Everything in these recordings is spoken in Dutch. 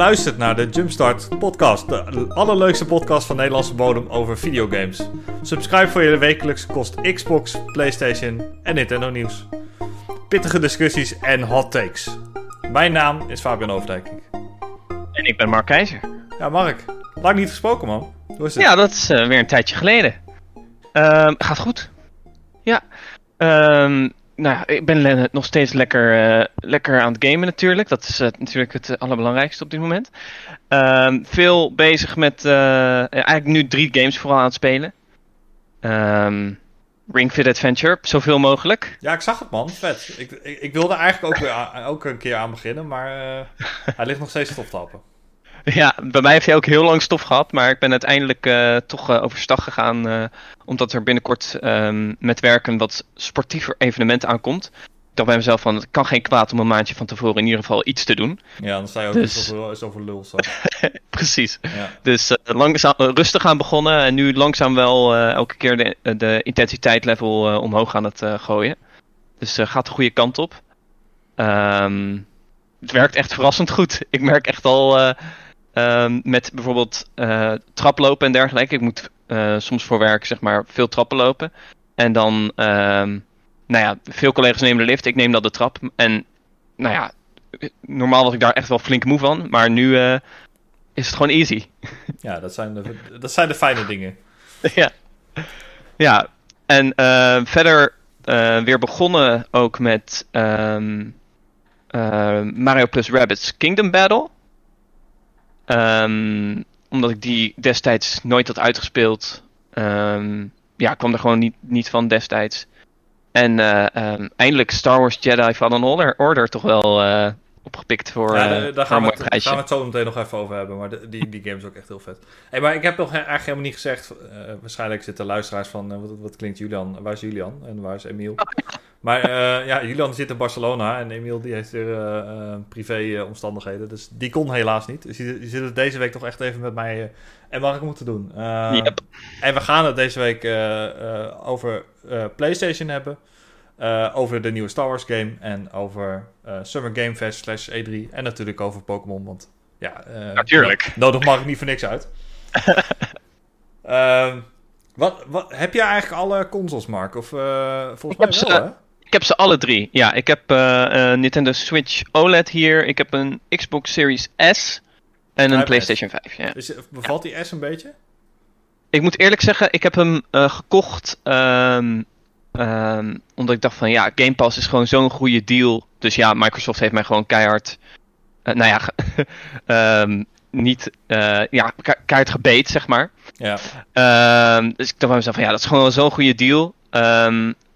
luistert naar de Jumpstart podcast, de allerleukste podcast van Nederlandse bodem over videogames. Subscribe voor je wekelijkse kost Xbox, Playstation en Nintendo nieuws. Pittige discussies en hot takes. Mijn naam is Fabian Overdijk. En ik ben Mark Keizer. Ja, Mark. Lang niet gesproken, man. Hoe is het? Ja, dat is uh, weer een tijdje geleden. Ehm, gaat goed. Ja. Ehm, nou, ik ben nog steeds lekker, uh, lekker aan het gamen natuurlijk. Dat is uh, natuurlijk het allerbelangrijkste op dit moment. Um, veel bezig met eigenlijk nu drie games vooral aan het spelen. Ring Fit Adventure, zoveel mogelijk. Ja, ik zag het man, vet. Ik, ik, wilde eigenlijk ook, weer ook een keer aan beginnen, maar hij ligt nog steeds te happen. Ja, bij mij heeft hij ook heel lang stof gehad, maar ik ben uiteindelijk uh, toch uh, overstag gegaan, uh, omdat er binnenkort um, met werken wat sportiever evenement aankomt. Ik dacht bij mezelf van, het kan geen kwaad om een maandje van tevoren in ieder geval iets te doen. Ja, dan sta je ook dus... niet zoveel, zoveel lul. Zo. Precies. Ja. Dus langzaam, rustig aan begonnen en nu langzaam wel elke keer de, de intensiteitslevel omhoog aan het gooien. Dus gaat de goede kant op. Um, het werkt echt verrassend goed. Ik merk echt al Um, met bijvoorbeeld uh, traplopen en dergelijke. Ik moet uh, soms voor werk zeg maar veel trappen lopen. En dan, um, nou ja, veel collega's nemen de lift. Ik neem dan de trap. En nou ja, normaal was ik daar echt wel flink moe van. Maar nu uh, is het gewoon easy. Ja, dat zijn de, dat zijn de fijne dingen. ja. Ja, en verder weer begonnen ook met um, Mario plus Rabbids Kingdom Battle. Um, omdat ik die destijds nooit had uitgespeeld. Um, ja, kwam er gewoon niet, niet van destijds. En uh, um, eindelijk Star Wars Jedi Fallen Order, Order toch wel uh, opgepikt voor, ja, daar, daar gaan, we, daar gaan we het zo meteen nog even over hebben. Maar de, die, die game is ook echt heel vet. Hey, maar ik heb nog eigenlijk helemaal niet gezegd. Uh, waarschijnlijk zitten luisteraars van. Uh, wat, wat, klinkt Julian? Waar is Julian? En waar is Emiel? Maar uh, ja, Julian zit in Barcelona. En Emiel die heeft weer privé omstandigheden. Dus die kon helaas niet. Dus die, die zit het deze week toch echt even met mij en wat ik moeten doen. Yep. En we gaan het deze week over PlayStation hebben. Uh, over de nieuwe Star Wars game en over uh, Summer Game Fest slash E3 en natuurlijk over Pokémon, want ja... Uh, natuurlijk. Nodig mag ik niet voor niks uit. Ehm, wat, wat, heb jij eigenlijk alle consoles, Mark? Of volgens mij wel, ze, hè? Ik heb ze alle drie, ja. Ik heb Nintendo Switch OLED hier, ik heb een Xbox Series S en een PlayStation 5, ja. Dus bevalt ja. die S een beetje? Ik moet eerlijk zeggen, ik heb hem gekocht... Um, Um, omdat ik dacht van ja, Game Pass is gewoon zo'n goede deal. Dus ja, Microsoft heeft mij gewoon keihard. Uh, nou ja, um, niet. Uh, ja, keihard gebeet, zeg maar. Ja. Um, dus ik dacht bij mezelf van ja, dat is gewoon zo'n goede deal.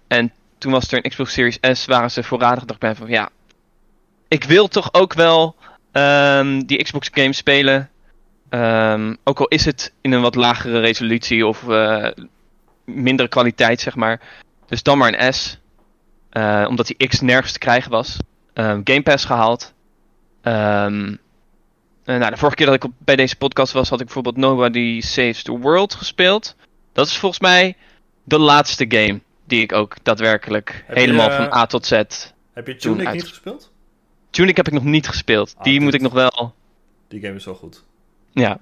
en toen was er een Xbox Series S, waren ze voorradig. dacht ik van ja, ik wil toch ook wel die Xbox games spelen. ook al is het in een wat lagere resolutie of uh, mindere kwaliteit, zeg maar. Dus dan maar een S. Uh, omdat die X nergens te krijgen was. Um, Game Pass gehaald. Um, nou, de vorige keer dat ik op, bij deze podcast was, had ik bijvoorbeeld Nobody Saves the World gespeeld. Dat is volgens mij de laatste game die ik ook daadwerkelijk heb helemaal je, van A tot Z. Heb je Tunic niet gespeeld? Tunic heb ik nog niet gespeeld. die ah, moet ik nog wel. Die game is zo goed. Ja.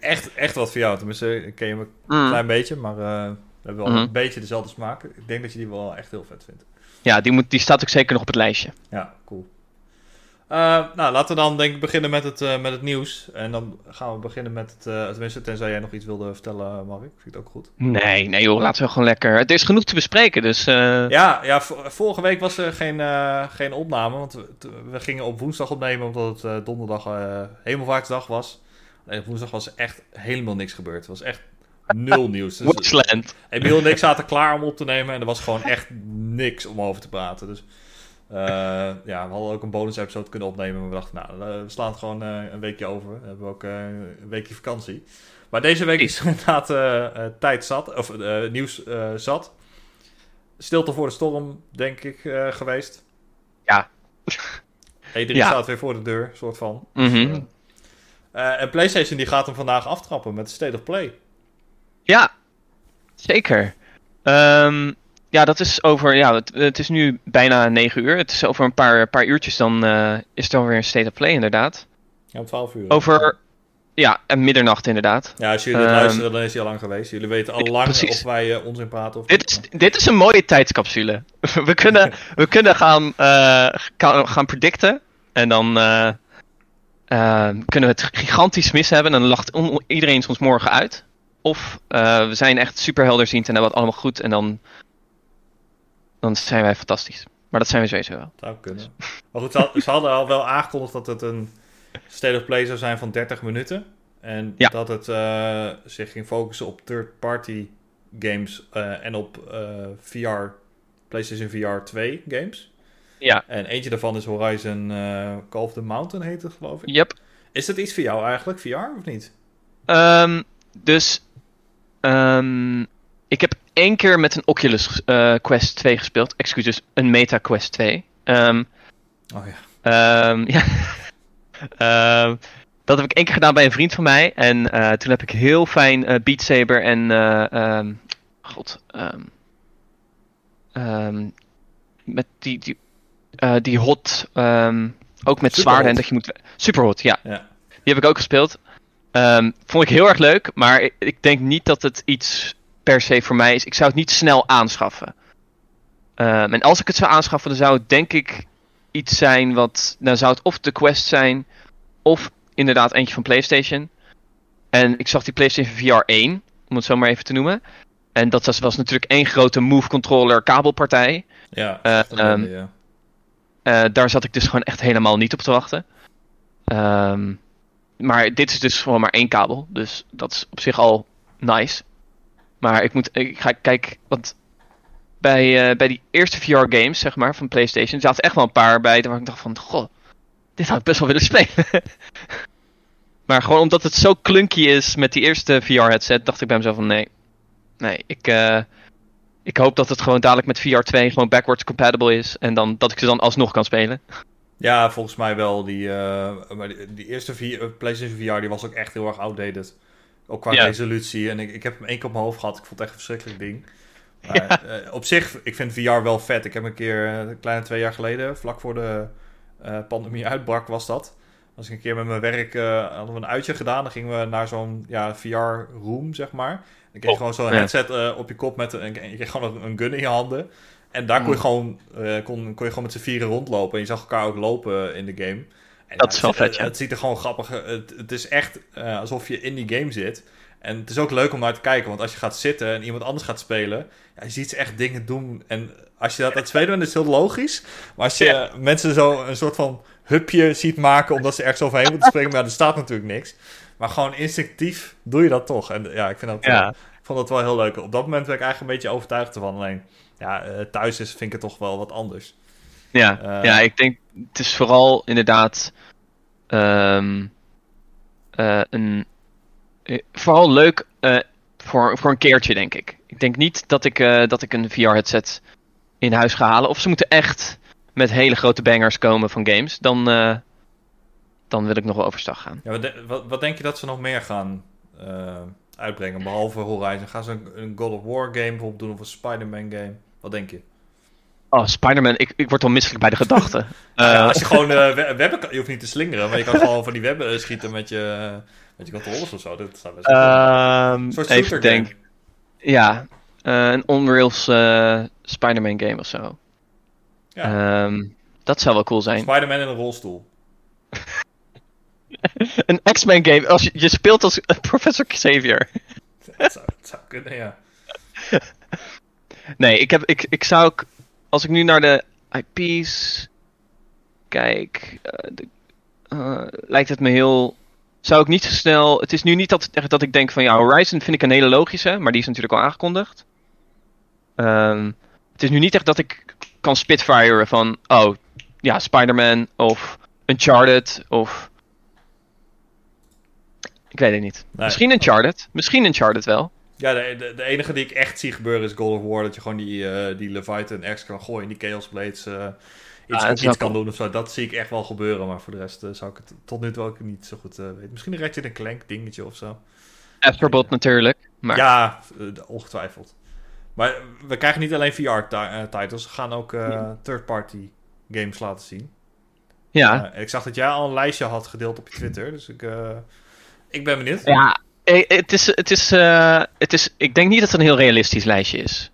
echt, echt wat voor jou. Tenminste, ken je me een mm. klein beetje, maar. Uh, hebben wel mm -hmm. een beetje dezelfde smaak. Ik denk dat je die wel echt heel vet vindt. Ja, die, moet, die staat ook zeker nog op het lijstje. Ja, cool. Uh, nou, laten we dan denk ik beginnen met het, uh, met het nieuws. En dan gaan we beginnen met het... Uh, tenminste, tenzij jij nog iets wilde vertellen, Mark. Vind ik het ook goed. Nee, nee joh, laten we gewoon lekker... Het is genoeg te bespreken, dus... Ja, ja vorige week was er geen, geen opname. Want we, we, gingen op woensdag opnemen, omdat het donderdag Hemelvaartsdag was. En woensdag was er echt helemaal niks gebeurd. Het was echt nul nieuws. Dus, Westland. Emiel en ik zaten klaar om op te nemen en er was gewoon echt niks om over te praten. Dus uh, ja, we hadden ook een bonus episode kunnen opnemen, maar we dachten, nou, we slaan het gewoon uh, een weekje over. Dan hebben we ook uh, een weekje vakantie. Maar deze week is inderdaad tijd zat, of nieuws zat. Stilte voor de storm, denk ik, geweest. Ja. E3 ja. staat weer voor de deur, soort van. Mm -hmm. en PlayStation die gaat hem vandaag aftrappen met de State of Play. Ja, zeker. Um, ja, dat is over. Ja, het, het, is nu bijna 9 uur. Het is over een paar, paar uurtjes dan uh, is het alweer een state of play, inderdaad. Ja, om 12 uur. Over, ja, en middernacht inderdaad. Ja, als jullie dit Ehm, luisteren, dan is hij al lang geweest. Jullie weten al lang of wij eh, onzin praten of Dit is, dit is een mooie tijdscapsule. We kunnen, we kunnen gaan, eh, ga- gaan predicten. En dan eh, eh, kunnen we het gigantisch mis hebben. En dan lacht iedereen ons morgen uit. Of eh, we zijn echt superhelderziend en hebben het allemaal goed. En dan, dan zijn wij fantastisch. Maar dat zijn we sowieso wel. Zou kunnen. Maar goed, ze, had- ze hadden al wel aangekondigd dat het een state of play zou zijn van 30 minuten. En Ja. dat het eh, zich ging focussen op third-party games eh, en op VR, PlayStation VR 2 games. Ja. En eentje daarvan is Horizon Call of the Mountain, heet het geloof ik. Yep. Is dat iets voor jou eigenlijk, VR of niet? Ehm, dus ehm, ik heb één keer met een Oculus eh, Quest 2 gespeeld. Excuses, een Meta Quest 2. Ehm, Oh ja. Ehm, ja. Dat heb ik één keer gedaan bij een vriend van mij. En eh, toen heb ik heel fijn eh, Beat Saber en... God. met die... die die hot... ook met Superhot. zwaarden en dat je moet... Superhot, ja. Ja. Die heb ik ook gespeeld. Ehm, vond ik heel erg leuk, maar ik, ik denk niet dat het iets per se voor mij is. Ik zou het niet snel aanschaffen. Ehm, en als ik het zou aanschaffen, dan zou het denk ik iets zijn wat. Dan zou het of de Quest zijn, of inderdaad eentje van PlayStation. En ik zag die PlayStation VR 1, om het zo maar even te noemen. En dat was, was natuurlijk één grote Move Controller kabelpartij. Ja, ja. Eh, daar zat ik dus gewoon echt helemaal niet op te wachten. Ehm, maar dit is dus gewoon maar één kabel. Dus dat is op zich al nice. Maar ik moet. Ik ga kijk. Want bij, eh, bij die eerste VR-games, zeg maar, van PlayStation. zaten echt wel een paar bij. Waar ik dacht van. Goh, dit had ik best wel willen spelen. maar gewoon omdat het zo clunky is met die eerste VR-headset. dacht ik bij mezelf van nee. Nee, ik. eh, ik hoop dat het gewoon dadelijk met VR 2 gewoon backwards compatible is. En dan, dat ik ze dan alsnog kan spelen. Ja, volgens mij wel. Die, eh, maar die, die eerste V- eh, PlayStation VR die was ook echt heel erg outdated. Ook qua Ja. resolutie. En ik, ik heb hem één keer op mijn hoofd gehad. Ik vond het echt een verschrikkelijk ding. Maar eh, op zich, ik vind VR wel vet. Ik heb een keer, een kleine twee jaar geleden, vlak voor de pandemie uitbrak, was dat. Als ik een keer met mijn werk eh, hadden we een uitje gedaan. Dan gingen we naar zo'n ja, VR-room, zeg maar. Dan kreeg je Oh, gewoon zo'n headset op je kop met een, en je kreeg gewoon een gun in je handen. En daar kon je Mm. gewoon, eh, kon, kon je gewoon met z'n vieren rondlopen. En je zag elkaar ook lopen in de game. En Dat is wel het, vet, ja. Het, ziet er gewoon grappig Het, het is echt eh, alsof je in die game zit. En het is ook leuk om naar te kijken. Want als je gaat zitten en iemand anders gaat spelen... Ja, je ziet ze echt dingen doen. En als je dat aan het spelen bent, is het heel logisch. Maar als je Ja. mensen zo een soort van hupje ziet maken... omdat ze ergens overheen moeten springen... maar er staat natuurlijk niks. Maar gewoon instinctief doe je dat toch. En ja, ik vind dat... Ja. ik vond dat wel heel leuk. Op dat moment ben ik eigenlijk een beetje overtuigd ervan. Alleen, ja, eh, thuis is, vind ik het toch wel wat anders. Ja, Eh. ja, ik denk het is vooral inderdaad ehm, eh, een, vooral leuk voor, voor een keertje, denk ik. Ik denk niet dat ik, dat ik een VR-headset in huis ga halen. Of ze moeten echt met hele grote bangers komen van games. Dan, dan wil ik nog wel overstag gaan. Ja, wat, de- wat, wat denk je dat ze nog meer gaan uitbrengen? Behalve Horizon. Gaan ze een, een God of War game bijvoorbeeld doen of een Spider-Man game? Wat denk je? Oh, Spider-Man, ik, ik word al misselijk bij de gedachte. Ja, Eh, als je gewoon eh, we- webben kan, je hoeft niet te slingeren, maar je kan gewoon van die webben eh, schieten met je, met je controllers of zo. Dat zou best ehm, Een soort even shooter denken. Ja, een on-rails eh, Spider-Man game of zo. Ja. Ehm, dat zou wel cool zijn. Spider-Man in een rolstoel. Een X-Men game, als je, je speelt als Professor Xavier. Dat zou, dat zou kunnen, ja. Nee, ik, heb, ik, ik zou ook, als ik nu naar de IP's kijk, eh, de- eh, lijkt het me heel. Zou ik niet zo snel. Het is nu niet dat, dat ik denk van ja, Horizon vind ik een hele logische, maar die is natuurlijk al aangekondigd. Ehm, het is nu niet echt dat ik kan spitfiren van, oh ja, Spider-Man of Uncharted of. Ik weet het niet. Nee. Misschien Uncharted. Misschien Uncharted wel. Ja, de, de, de enige die ik echt zie gebeuren is God of War. Dat je gewoon die, eh die Leviathan X kan gooien. Die Chaos Blades eh, iets, wel iets kan cool. doen of zo. Dat zie ik echt wel gebeuren. Maar voor de rest eh, zou ik het tot nu toe ook niet zo goed weten. Misschien een Ratchet Clank dingetje of zo. Astrobot natuurlijk. Maar Ja, ongetwijfeld. Maar we krijgen niet alleen VR-titles. we gaan ook third-party games laten zien. Ja. Ik zag dat jij al een lijstje had gedeeld op je Twitter, dus ik, ik ben benieuwd. Ja, het is, het, is, eh, het is. Ik denk niet dat het een heel realistisch lijstje is.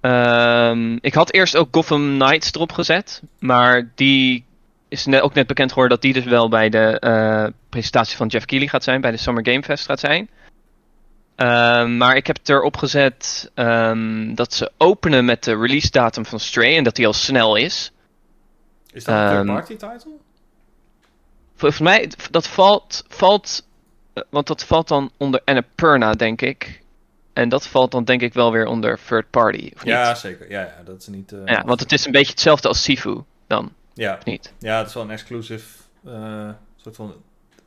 Ehm, ik had eerst ook Gotham Knights erop gezet. Maar die is net, ook net bekend geworden dat die dus wel bij de eh, presentatie van Jeff Keighley gaat zijn. Bij de Summer Game Fest gaat zijn. Ehm, maar ik heb het erop gezet ehm, dat ze openen met de release datum van Stray. En dat die al snel is. Is dat een third-party title? Volgens mij, dat valt, valt eh, want dat valt dan onder Annapurna, denk ik. En dat valt dan denk ik wel weer onder third party, of Ja, niet? zeker. Ja, ja, dat is niet... eh, Ja, want het is een beetje hetzelfde als Sifu, dan, Ja, of niet? ja, het is wel een exclusive eh, soort van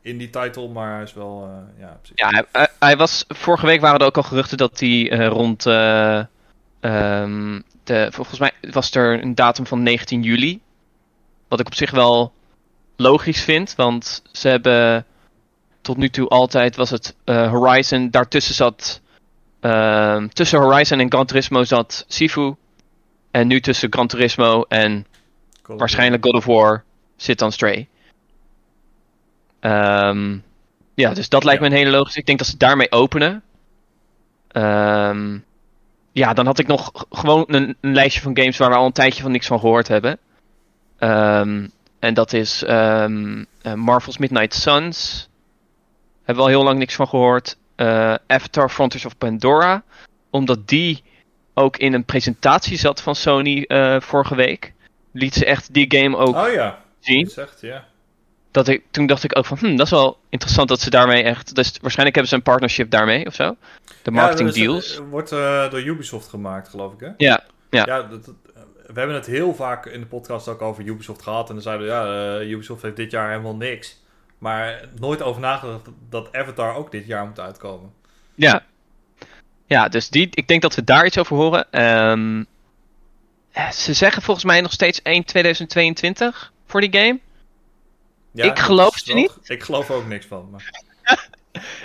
indie title, maar hij is wel... eh, ja, precies. Ja, hij, hij- hij was, vorige week waren er ook al geruchten dat hij eh, rond, eh, ehm, de, volgens mij was er een datum van 19 juli. Wat ik op zich wel logisch vind, want ze hebben tot nu toe altijd, was het eh, Horizon, daartussen zat, ehm, tussen Horizon en Gran Turismo zat Sifu. En nu tussen Gran Turismo en waarschijnlijk God of War zit dan Stray. Ehm, ja, dus dat lijkt Ja. me een hele logische. Ik denk dat ze daarmee openen. Ehm, ja, dan had ik nog gewoon een, een lijstje van games waar we al een tijdje van niks van gehoord hebben. Ehm, en dat is ehm, eh, Marvel's Midnight Suns. Hebben we al heel lang niks van gehoord. Eh, Avatar Frontiers of Pandora. Omdat die ook in een presentatie zat van Sony eh, vorige week. Liet ze echt die game ook Oh ja, zien. dat zegt, ja. Dat ik, toen dacht ik ook van, hm, dat is wel interessant dat ze daarmee echt... Dus waarschijnlijk hebben ze een partnership daarmee of zo. De marketing ja, is- deals. eh, wordt eh, door Ubisoft gemaakt, geloof ik, hè? Ja, ja. Ja, dat, dat- we hebben het heel vaak in de podcast ook over Ubisoft gehad. En dan zeiden we, ja, eh, Ubisoft heeft dit jaar helemaal niks. Maar nooit over nagedacht dat Avatar ook dit jaar moet uitkomen. Ja. Ja, dus die, ik denk dat we daar iets over horen. Ehm, eh, ze zeggen volgens mij nog steeds 1 2022 voor die game. Ja, Ik geloof ze niet. Ik geloof er ook niks van. Maar...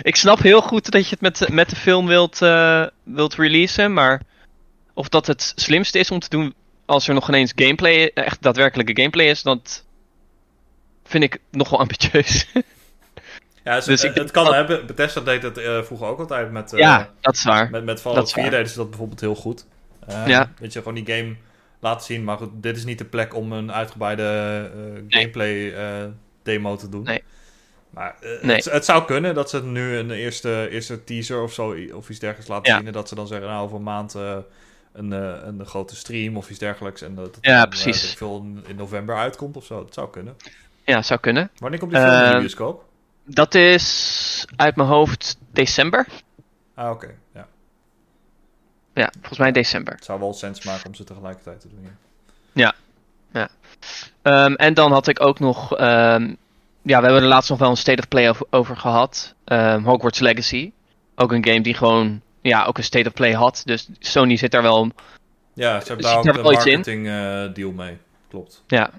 Ik snap heel goed dat je het met, met de film wilt, eh, wilt releasen, maar of dat het slimste is om te doen als er nog ineens gameplay, echt daadwerkelijke gameplay is, dat vind ik nogal ambitieus. Ja, Dus ik eh, denk het kan dat- hebben. Bethesda deed het eh, vroeger ook altijd met, eh, ja, dat is waar. met, met Fallout is 4 waar. deden ze dat bijvoorbeeld heel goed. Eh, Ja. Weet je, gewoon die game laten zien. Maar goed, dit is niet de plek om een uitgebreide gameplay demo te doen. Nee. Maar Nee. het, het zou kunnen dat ze nu een eerste, eerste teaser of zo of iets dergelijks laten Ja. zien. En dat ze dan zeggen, nou over een maand een, een grote stream of iets dergelijks. En dat het Ja, precies. veel, in- in november uitkomt of zo. Dat zou kunnen. Ja, zou kunnen. Wanneer komt die film in de Ehm, bioscoop? Dat is uit mijn hoofd december. Ah, oké. Ja. Ja, volgens mij december. Het zou wel sens maken om ze tegelijkertijd te doen. ja. Ehm, en dan had ik ook nog. ehm, ja, we hebben er laatst nog wel een State of Play over, over gehad. Hogwarts Legacy. Ook een game die gewoon. Ja, ook een State of Play had. Dus Sony zit daar wel. Ja, ze hebben daar ook een wel iets in? marketing eh, deal mee. Klopt. Ja.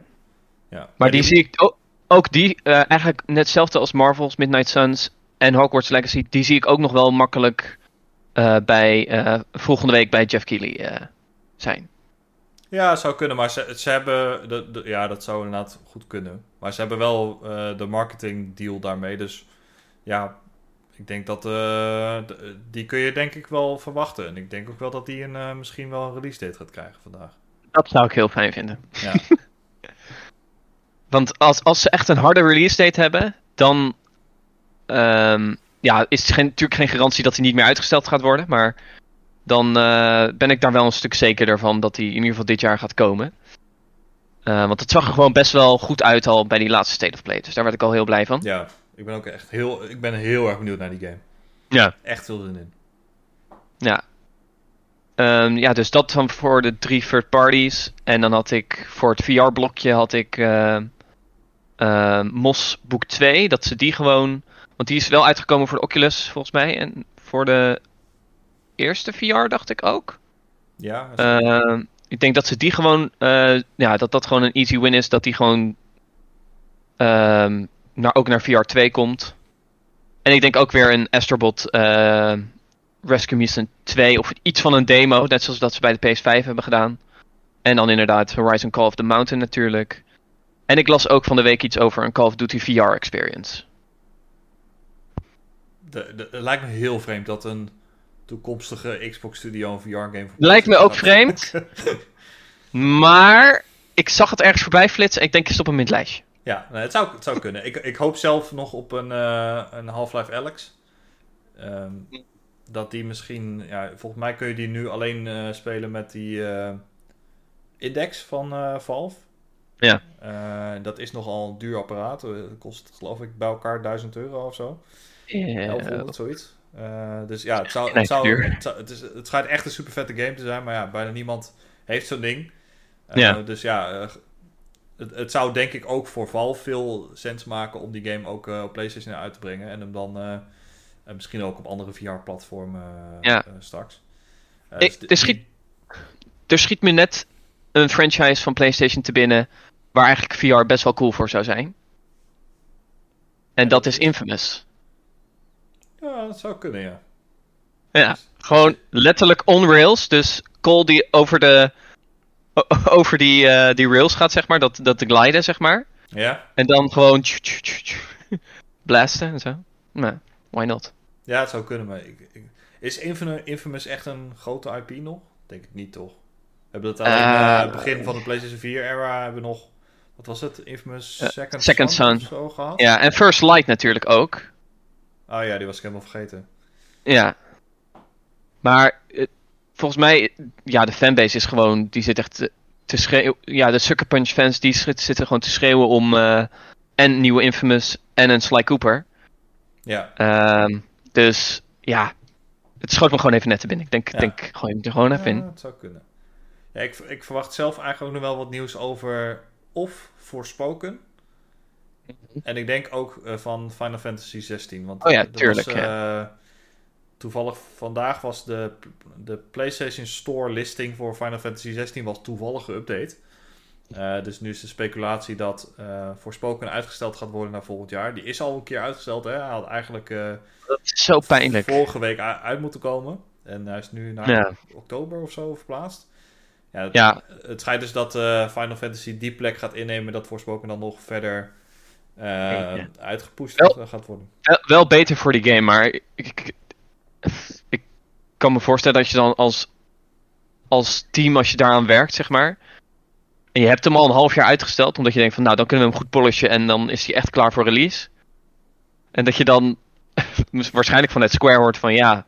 Ja. Maar die zie ik ook. Ook die, eh, eigenlijk net hetzelfde als Marvel's Midnight Suns en Hogwarts Legacy. Die zie ik ook nog wel makkelijk eh, bij eh, volgende week bij Jeff Keighley zijn. Ja, zou kunnen, maar ze, ze hebben... De, de- ja, dat zou inderdaad goed kunnen. Maar ze hebben wel de marketing deal daarmee. Dus ja, ik denk dat... de- die kun je denk ik wel verwachten. En ik denk ook wel dat die een, misschien wel een release date gaat krijgen vandaag. Dat zou ik heel fijn vinden. Ja, Want als, als ze echt een harde release date hebben, dan ehm, ja, is het geen, natuurlijk geen garantie dat hij niet meer uitgesteld gaat worden. Maar dan eh, ben ik daar wel een stuk zekerder van dat hij in ieder geval dit jaar gaat komen. Eh, want het zag er gewoon best wel goed uit al bij die laatste State of Play. Dus daar werd ik al heel blij van. ja, ik ben ook echt heel... Ik ben heel erg benieuwd naar die game. Ja. Echt veel zin in. Ja. Ehm, ja, dus dat van voor de drie third parties. En dan had ik voor het VR-blokje had ik eh, eh, Mos Boek 2. Dat ze die gewoon. Want die is wel uitgekomen voor de Oculus, volgens mij. En voor de eerste VR, dacht ik ook. Ja, Ehm, ik denk dat ze die gewoon. eh, ja, dat dat gewoon een easy win is. Dat die gewoon. ehm, naar, ook naar VR 2 komt. En ik denk ook weer een Astrobot. Rescue Mission 2 of iets van een demo, net zoals dat ze bij de PS5 hebben gedaan. En dan inderdaad Horizon Call of the Mountain natuurlijk. En ik las ook van de week iets over een Call of Duty VR experience. De, de, het lijkt me heel vreemd dat een toekomstige Xbox Studio een VR-game... Lijkt me ook vreemd. maar ik zag het ergens voorbij flitsen en ik denk, ik stop hem in het lijstje. Ja, nou, het, zou, het zou kunnen. Ik, ik hoop zelf nog op een, uh, een Half-Life Alex. Um, dat die misschien... Ja, volgens mij kun je die nu alleen uh, spelen met die uh, index van Valve. Ja. dat is nogal een duur apparaat. Dat kost geloof ik bij elkaar 1000 euro of zo. Yeah. 1100, zoiets. dus ja, het, zou, het, zou, het, zou, het, is, het schijnt echt een super vette game te zijn. Maar ja, bijna niemand heeft zo'n ding. ja. Dus ja, het, het, zou denk ik ook voor Valve veel sens maken om die game ook op PlayStation uit te brengen. En hem dan misschien ook op andere VR-platformen ja. straks. Ik, dus er, schiet, er schiet me net een franchise van PlayStation te binnen waar eigenlijk VR best wel cool voor zou zijn. En dat is Infamous. Ja, dat zou kunnen, ja. Ja, gewoon letterlijk on rails. Dus call die over de over die, uh, die rails gaat, zeg maar. Dat, dat de gliden, zeg maar. Ja. En dan gewoon blasten en zo. Nou, why not? Ja, het zou kunnen, maar ik, ik, is Infamous echt een grote IP nog? Denk ik niet, toch? We hebben dat aan uh, het begin van de PlayStation 4-era hebben we nog... Wat was het? Infamous Second, uh, Second Son, gehad? Ja, en First Light natuurlijk ook. Oh ja, die was ik helemaal vergeten. Ja. Maar volgens mij, ja, de fanbase is gewoon, die zit echt te, te schreeuwen. Ja, de Sucker Punch fans die zitten gewoon te schreeuwen om uh, en nieuwe Infamous en een Sly Cooper. Ja. Um, dus ja, het schoot me gewoon even net te binnen. Ik denk, ja. denk gooi hem er gewoon even ja, in. het zou kunnen. Ja, ik, ik verwacht zelf eigenlijk ook nog wel wat nieuws over of Forspoken. En ik denk ook uh, van Final Fantasy 16. Want oh ja, tuurlijk. Was, ja. Toevallig vandaag was de, de PlayStation Store listing voor Final Fantasy 16 was toevallig geüpdate. Uh, dus nu is de speculatie dat uh, Forspoken uitgesteld gaat worden naar volgend jaar. Die is al een keer uitgesteld. Hè? Hij had eigenlijk uh, dat is zo pijnlijk. vorige week uit moeten komen. En hij is nu naar ja. oktober of zo verplaatst. Ja, het, ja. het schijnt dus dat uh, Final Fantasy die plek gaat innemen dat Forspoken dan nog verder uh, ja. wel, gaat worden. Wel, wel, beter voor die game, maar ik, ik, ik, kan me voorstellen dat je dan als, als team, als je daaraan werkt, zeg maar. En je hebt hem al een half jaar uitgesteld, omdat je denkt van nou, dan kunnen we hem goed polishen en dan is hij echt klaar voor release. En dat je dan waarschijnlijk van het Square hoort van ja,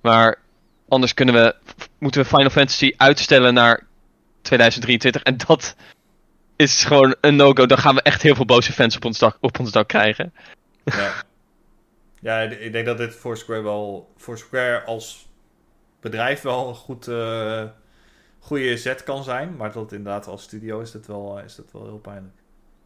maar anders kunnen we, moeten we Final Fantasy uitstellen naar 2023. En dat is gewoon een no-go. Dan gaan we echt heel veel boze fans op ons dak, op ons dak krijgen. Ja. ja, ik denk dat dit voor Square wel, voor Square als bedrijf wel een goed, uh, goede zet kan zijn. Maar dat inderdaad als studio is dat wel, is dat wel heel pijnlijk.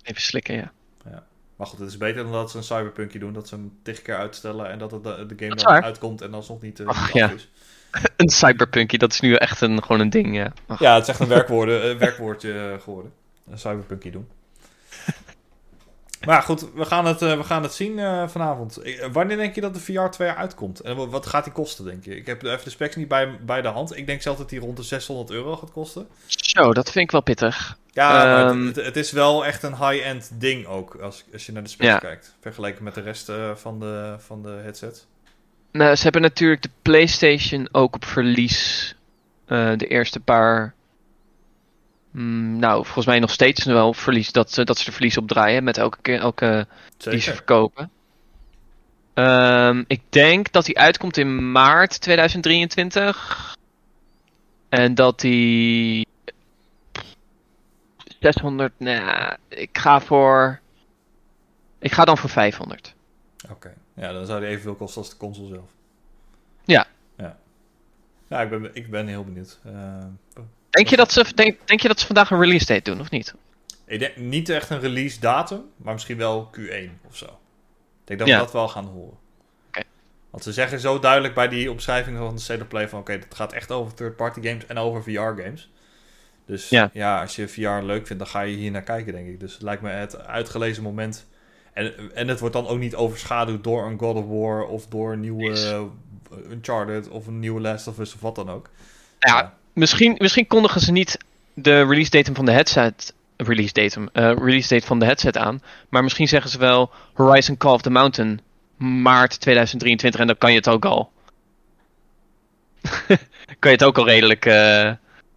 Even slikken, ja. ja. Maar goed, het is beter dan dat ze een cyberpunkje doen. Dat ze hem tig keer uitstellen en dat het de, de game dan uitkomt en niet, uh, Ach, niet ja. af is. Een cyberpunkie, dat is nu echt een, gewoon een ding, ja. Ach. Ja, het is echt een uh, werkwoordje geworden. Een cyberpunkie doen. Maar goed, we gaan het, uh, we gaan het zien uh, vanavond. Wanneer denk je dat de VR 2 uitkomt? En wat gaat die kosten, denk je? Ik heb even de specs niet bij, bij de hand. Ik denk zelf dat die rond de 600 euro gaat kosten. Zo, dat vind ik wel pittig. Ja, um, het, het, het, is wel echt een high-end ding ook, als, als je naar de specs ja. kijkt. Vergeleken met de rest uh, van, de, van de headset. Nou, ze hebben natuurlijk de PlayStation ook op verlies. Uh, de eerste paar. Mm, nou, volgens mij nog steeds wel verlies dat, dat ze de verlies opdraaien met elke keer elke Zeker. die ze verkopen. Um, ik denk dat die uitkomt in maart 2023. En dat die 600. Nou, ik ga voor. Ik ga dan voor 500. Oké. Okay. Ja, dan zou die evenveel kosten als de console zelf. Ja. Ja. Ja, ik ben, ik ben heel benieuwd. Uh, denk, je dat ze, denk, denk je dat ze vandaag een release date doen, of niet? Ik denk niet echt een release datum, maar misschien wel Q1 of zo. Ik denk dat ja. we dat wel gaan horen. Okay. Want ze zeggen zo duidelijk bij die omschrijving van de State of Play van... oké, okay, het gaat echt over third-party games en over VR-games. Dus ja. ja. als je VR leuk vindt, dan ga je hier naar kijken, denk ik. Dus het lijkt me het uitgelezen moment... En, en het wordt dan ook niet overschaduwd door een God of War of door een nieuwe uh, Uncharted of een nieuwe Last of Us of wat dan ook. Ja, ja. Misschien, misschien kondigen ze niet de release datum van de headset release date, eh, release date van de headset aan. Maar misschien zeggen ze wel Horizon Call of the Mountain maart 2023 en dan kan je het ook al. kan je het ook al redelijk. eh,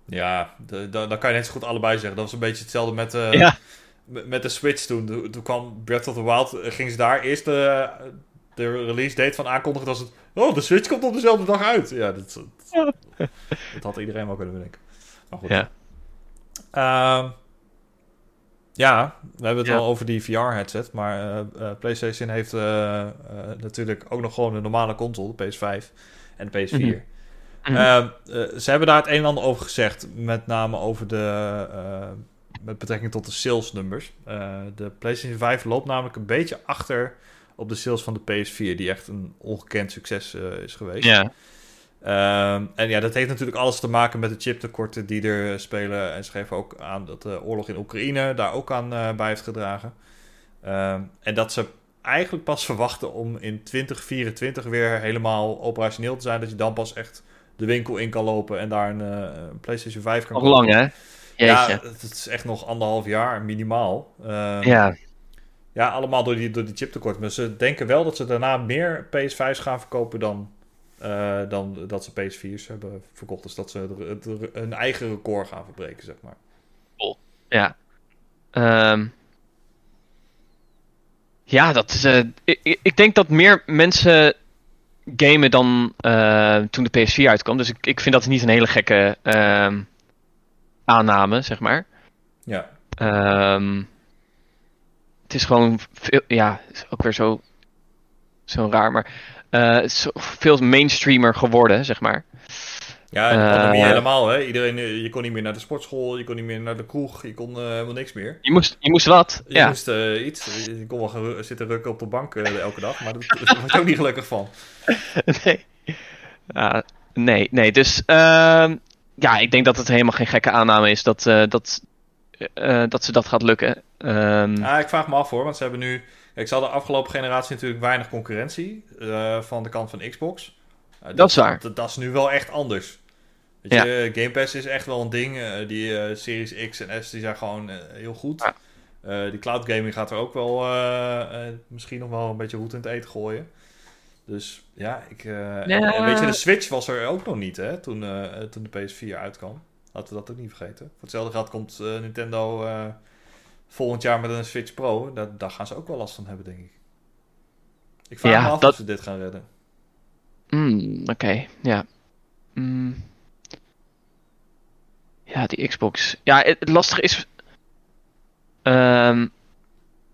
Ja, dan kan je net zo goed allebei zeggen. Dat was een beetje hetzelfde met, eh, Ja. Met de Switch toen. Toen- kwam Breath of the Wild, eh, gingen ze daar eerst de, de release date van aankondigen. Dat het, oh, de Switch komt op dezelfde dag uit. Ja, dat, dat, dat had iedereen wel kunnen bedenken. Maar goed. Ja. Ehm, ja, we hebben het Ja. wel over die VR-headset. Maar eh, eh, PlayStation heeft eh, eh, natuurlijk ook nog gewoon een normale console, de PS5 en de PS4. Mhm. Mhm. Ehm, eh, ze hebben daar het een en ander over gezegd. Met name over de. Met betrekking tot de salesnummers. Eh de PlayStation 5 loopt namelijk een beetje achter op de sales van de PS4, die echt een ongekend succes eh, is geweest. ja. Ehm, en ja, dat heeft natuurlijk alles te maken met de chiptekorten die er spelen. En ze geven ook aan dat de oorlog in Oekraïne daar ook aan eh, bij heeft gedragen. Ehm, en dat ze eigenlijk pas verwachten om in 2024 weer helemaal operationeel te zijn. Dat je dan pas echt de winkel in kan lopen en daar een, PlayStation 5 kan kopen. lang, hè? Ja, het is echt nog anderhalf jaar minimaal. Ehm, Ja. ja, allemaal door die, door die chiptekort. Maar ze denken wel dat ze daarna meer PS5's gaan verkopen dan, eh, dan dat ze PS4's hebben verkocht. Dus dat ze het- een eigen record gaan verbreken, zeg maar. Ja. Ehm. ja, dat is. eh, ik, ik- ik denk dat meer mensen gamen dan eh, toen de PS4 uitkwam. Dus ik, ik vind dat niet een hele gekke ehm, aanname, zeg maar. Ja, Ehm, het is gewoon veel, ja, is ook weer zo, zo raar, maar het is zo veel mainstreamer geworden, zeg maar. ja en de Eh, pandemie helemaal. Hè? Iedereen, eh, je kon niet meer naar de sportschool, je kon niet meer naar de kroeg, je kon helemaal niks meer. Je moest, je moest wat, Je ja. moest iets, je kon wel zitten rukken op de bank elke dag, maar daar word je ook niet gelukkig van. nee. Ja, nee, nee, dus ehm, ja, ik denk dat het helemaal geen gekke aanname is dat, eh, dat, eh, dat ze dat gaat lukken. Ja, ik vraag me af hoor, want ze hebben nu... Kijk, ze hadden afgelopen generatie natuurlijk weinig concurrentie eh, van de kant van Xbox. Eh, Dat is waar. Dat, dat is nu wel echt anders. Weet je, Game Pass is echt wel een ding. eh, die eh, Series X en S die zijn gewoon eh, heel goed. Ja. Eh, die cloud gaming gaat er ook wel eh, eh, misschien nog wel een beetje roet in het eten gooien. Dus ja, ik, eh, Ja. weet je, de Switch was er ook nog niet hè, toen, eh, toen de PS4 uitkwam. Laten we dat ook niet vergeten. Voor hetzelfde geld komt eh, Nintendo eh, volgend jaar met een Switch Pro. Daar, daar gaan ze ook wel last van hebben, denk ik. Ik vraag Ja, me af dat- of ze dit gaan redden. mm, Oké, ja. Mm. Ja, die Xbox. Ja, het, het lastige is. ehm,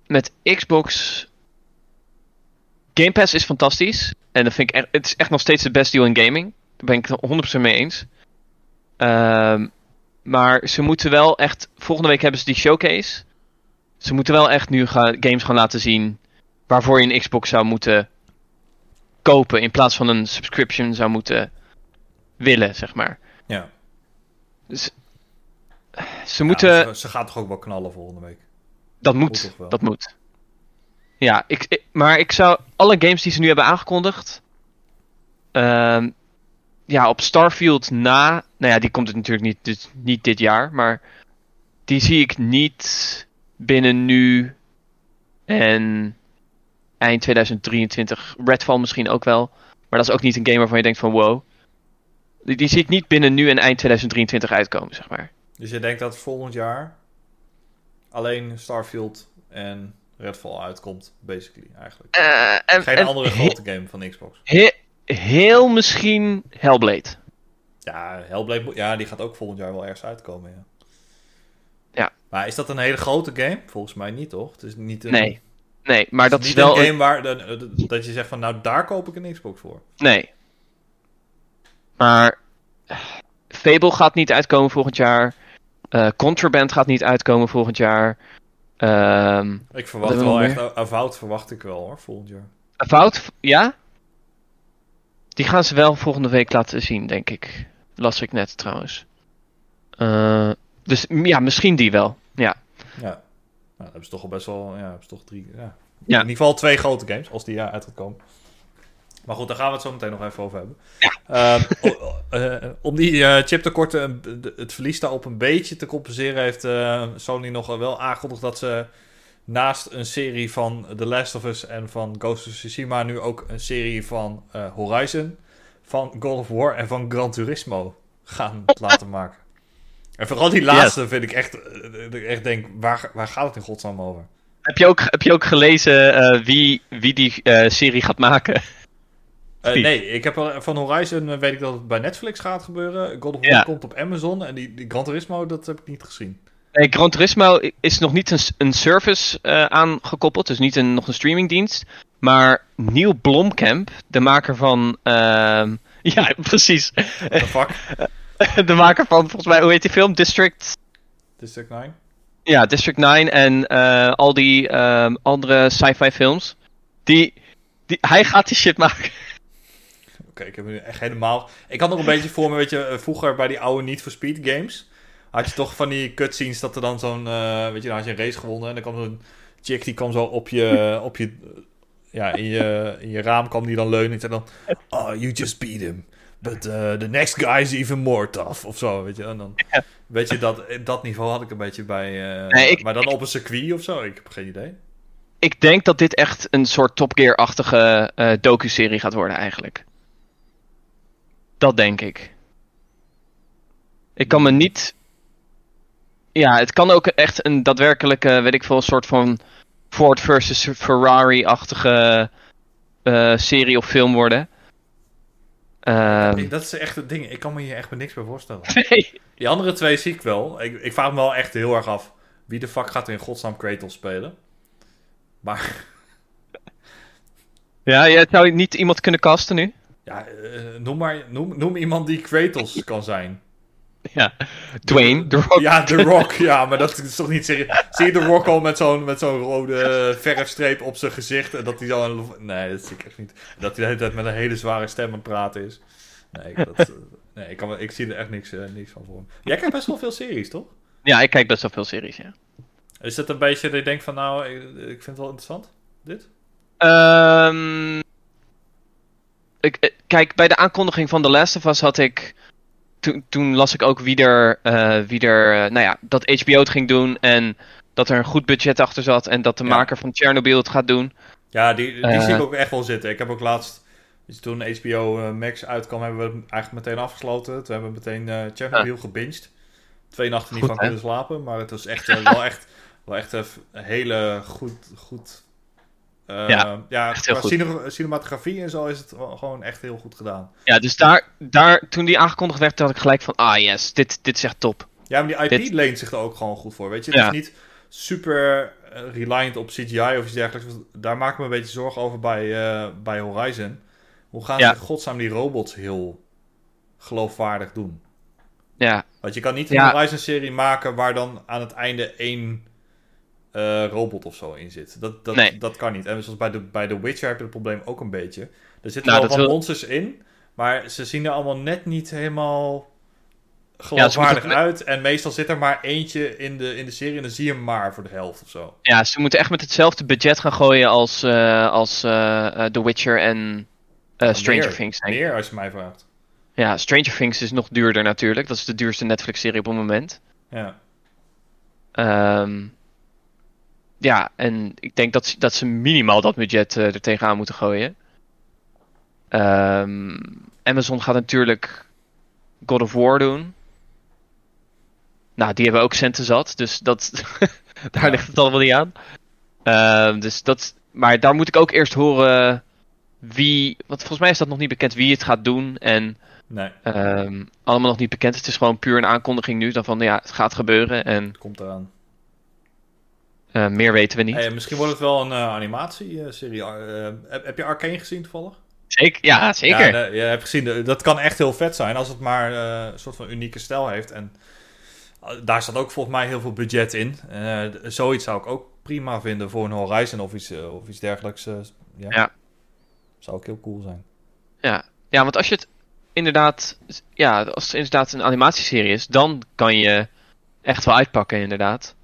met Xbox. Game Pass is fantastisch. En dat vind ik echt, het is echt nog steeds de best deal in gaming. Daar ben ik het 100% mee eens. Ehm, maar ze moeten wel echt. Volgende week hebben ze die showcase. Ze moeten wel echt nu gaan, games gaan laten zien. waarvoor je een Xbox zou moeten kopen. in plaats van een subscription zou moeten willen, zeg maar. Ja. Dus. Ze moeten. Ze, ze gaat toch ook wel knallen volgende week. Dat Moet. Dat moet. Ja, ik, maar ik zou alle games die ze nu hebben aangekondigd. ehm, ja, op Starfield na. Nou ja, die komt het natuurlijk niet, dus niet dit jaar. Maar die zie ik niet binnen nu en eind 2023. Redfall misschien ook wel. Maar dat is ook niet een game waarvan je denkt van wow. Die, die zie ik niet binnen nu en eind 2023 uitkomen, zeg maar. Dus je denkt dat volgend jaar alleen Starfield en Redfall uitkomt, basically, eigenlijk. Eh, en, Geen en andere grote game van Xbox. he- heel misschien Hellblade. Ja, Hellblade, ja, die gaat ook volgend jaar wel ergens uitkomen, ja. Ja. Maar is dat een hele grote game? Volgens mij niet, toch? Het is niet een, Nee. Nee, maar dat is is wel. een game waar dat je zegt van, nou, daar koop ik een Xbox voor. Nee. Maar. eh, Fable gaat niet uitkomen volgend jaar. Eh, Contraband gaat niet uitkomen volgend jaar. Ehm Ik verwacht we wel echt, Avowed verwacht ik wel, hoor, volgend jaar. Avowed, ja? Die gaan ze wel volgende week laten zien, denk ik. Las ik net trouwens. Eh, dus ja, misschien die wel. Ja. Ja. Nou, dat hebben ze toch al best wel, ja, hebben ze toch drie, ja. Ja. In ieder geval twee grote games, als die jaar uit gaat komen. Maar goed, daar gaan we het zo meteen nog even over hebben. Ehm, o- eh, om die eh, chiptekorten, het verlies daarop een beetje te compenseren, heeft eh, Sony nog wel aangekondigd dat ze naast een serie van The Last of Us en van Ghost of Tsushima nu ook een serie van Horizon, van God of War en van Gran Turismo gaan laten maken. En vooral die laatste vind ik echt, ik echt denk, waar, waar gaat het in godsnaam over? Heb je ook, heb je ook gelezen wie, wie die serie gaat maken? Eh, nee, ik heb van Horizon eh, weet ik dat het bij Netflix gaat gebeuren. God of War Ja. komt op Amazon en die, die Gran Turismo, dat heb ik niet gezien. Nee, Gran Turismo is nog niet een, een service eh, aangekoppeld, dus niet een, nog een streamingdienst. Maar Neil Blomkamp, de maker van. ehm, ja, precies. What the fuck? de maker van, volgens mij, hoe heet die film? District. District 9? Ja, District 9 en al die ehm, andere sci-fi films. Die, die, hij gaat die shit maken. Ik heb nu echt helemaal... Ik had nog een beetje voor me, weet je, eh, vroeger bij die oude Need for Speed games... had je toch van die cutscenes dat er dan zo'n... eh, weet je, dan had je een race gewonnen en dan kwam zo'n chick die kwam zo op je... Op je ja, in je, in je raam kwam die dan leunen en dan... Oh, you just beat him. But uh, the next guy is even more tough. Of zo, weet je. En dan, weet je, dat, dat niveau had ik een beetje bij... eh, Nee, ik- maar dan op een circuit of zo? Ik heb geen idee. Ik denk dat dit echt een soort Top Gear-achtige eh docu-serie gaat worden, eigenlijk. Dat denk ik. Ik kan me niet. Ja, het kan ook echt een daadwerkelijke, weet ik veel, soort van Ford versus Ferrari-achtige eh, serie of film worden. Ehm, dat is echt het ding. Ik kan me hier echt niks bij voorstellen. nee. Die andere twee zie ik wel. Ik, ik vraag me wel echt heel erg af. Wie de fuck gaat er in godsnaam Kratos spelen? Maar Ja, je zou niet iemand kunnen casten nu? Ja, eh, noem, maar, noem, noem iemand die Kratos kan zijn. Ja. Dwayne, The Rock. Ja, The Rock. Ja, maar dat is toch niet serieus. Zie je The Rock al met zo'n met zo'n rode verfstreep op zijn gezicht? En dat hij. Een, nee, dat zie ik echt niet. Dat hij de hele tijd met een hele zware stem aan het praten is. Nee, ik, dat, eh, nee, ik, kan, ik zie er echt niks, eh, niks van voor. Jij kijkt best wel veel series, toch? Ja, ik kijk best wel veel series, ja. Is dat een beetje dat je denkt van... Nou, ik, ik vind het wel interessant, dit? Ehm, ik, eh, kijk, bij de aankondiging van The Last of Us had ik. Toen, toen las ik ook wie er. eh, wie er eh, nou ja, dat HBO het ging doen. En dat er een goed budget achter zat. En dat de Ja. maker van Chernobyl het gaat doen. Ja, die, die Eh. zie ik ook echt wel zitten. Ik heb ook laatst, dus toen HBO Max uitkwam, hebben we hem eigenlijk meteen afgesloten. Toen hebben we meteen Chernobyl gebinged. Twee nachten niet Goed, van hè? kunnen slapen, maar het was echt wel echt, wel echt een hele goed, goed. Ja, ja echt heel qua goed. cine- cinematografie en zo is het gewoon echt heel goed gedaan. Ja, dus daar, daar, toen die aangekondigd werd, had ik gelijk van. Ah yes, dit, dit is echt top. Ja, maar die IP Dit- leent zich er ook gewoon goed voor. Weet je, het Ja. is niet super eh, reliant op CGI of iets dergelijks. Daar maak ik me een beetje zorgen over bij, eh, bij Horizon. Hoe gaan Ja. ze godsnaam die robots heel geloofwaardig doen? Ja, Want je kan niet een Ja. Horizon-serie maken waar dan aan het einde één eh, robot of zo in zit. Dat, dat, Nee. dat kan niet. En zoals bij de, bij The Witcher heb je het probleem ook een beetje. Er zitten Nou, wel dat wat wil- monsters in, maar ze zien er allemaal net niet helemaal geloofwaardig uit. En meestal zit er maar eentje in de, in de serie en dan zie je hem maar voor de helft of zo. ja, ze moeten echt met hetzelfde budget gaan gooien als, eh, als eh, The Witcher en Stranger Meer- Things. denk ik. Meer als je mij vraagt. Ja, Stranger Things is nog duurder natuurlijk. Dat is de duurste Netflix-serie op het moment. Ja. Ehm, ja, en ik denk dat, ze- dat ze minimaal dat budget eh, er tegenaan moeten gooien. Ehm, Amazon gaat natuurlijk God of War doen. Nou, die hebben ook centen zat, dus dat, daar Ja. ligt het allemaal niet aan. Ehm, dus dat, maar daar moet ik ook eerst horen wie, want volgens mij is dat nog niet bekend wie het gaat doen. En Nee, Ehm, allemaal nog niet bekend. Het is gewoon puur een aankondiging nu. Dan van ja, het gaat gebeuren en het komt eraan. Eh, meer weten we niet. Hey, misschien wordt het wel een eh, animatieserie. Eh, heb, heb je Arcane gezien toevallig? Zeker, ja, zeker. Ja, je hebt gezien, dat kan echt heel vet zijn als het maar een soort van unieke stijl heeft. En daar staat ook volgens mij heel veel budget in. Zoiets zou ik ook prima vinden voor een Horizon of iets, of iets dergelijks. ja. Ja. Zou ook heel cool zijn. Ja. ja, want als je het inderdaad, ja, als het inderdaad een animatieserie is, dan kan je echt wel uitpakken, inderdaad.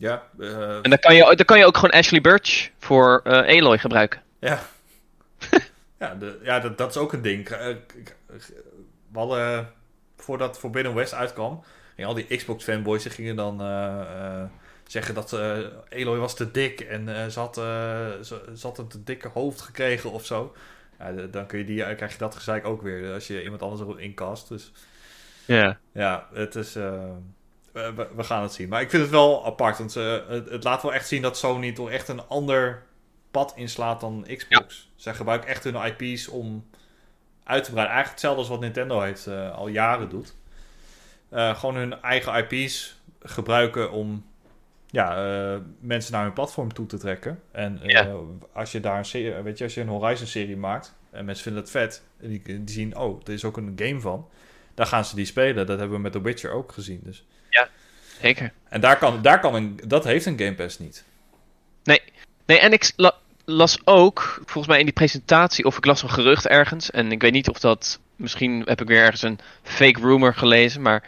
Ja, eh, En dan kan je, dan kan je ook gewoon Ashley Birch voor eh Aloy gebruiken. ja. Ja, de, ja dat, dat is ook een ding. Eh, We hadden, voordat Forbidden West uitkwam, gingen al die Xbox-fanboys die gingen dan eh, eh, zeggen dat eh Eloy was te dik en eh, ze, had, eh, ze, ze had een te dikke hoofd gekregen of zo. Ja, dan kun je die, krijg je dat gezeik ook weer als je iemand anders erop incast. Dus Ja. ja, het is. eh, we, we- gaan het zien. Maar ik vind het wel apart. Want ze- het, het laat wel echt zien dat Sony toch echt een ander pad inslaat dan Xbox. Zij gebruiken echt hun IP's om uit te breiden. Eigenlijk hetzelfde als wat Nintendo heeft, eh, al jaren doet. Eh, gewoon hun eigen IP's gebruiken om ja, eh, mensen naar hun platform toe te trekken. En eh, Ja. als je daar een serie, weet je, als je een Horizon serie maakt en mensen vinden het vet, en die, die zien, oh, er is ook een game van dan gaan ze die spelen. Dat hebben we met The Witcher ook gezien. Dus. Zeker. En daar kan, daar kan een, dat heeft een Game Pass niet. Nee, en ik la- las ook, volgens mij in die presentatie, of ik las een gerucht ergens. En ik weet niet of dat, misschien heb ik weer ergens een fake rumor gelezen, maar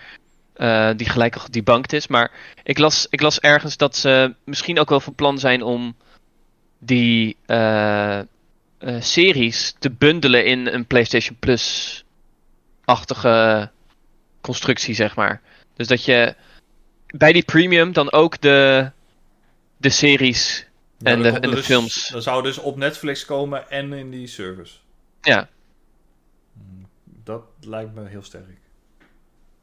eh, die gelijk al gedebunked is. Maar ik las, ik las ergens dat ze misschien ook wel van plan zijn om die eh, eh, series te bundelen in een PlayStation Plus-achtige constructie, zeg maar. Dus dat je bij die premium dan ook de, de series En de- en de dus- films. Dan zou dus op Netflix komen en in die service. Ja, Hmm, Dat lijkt me heel sterk.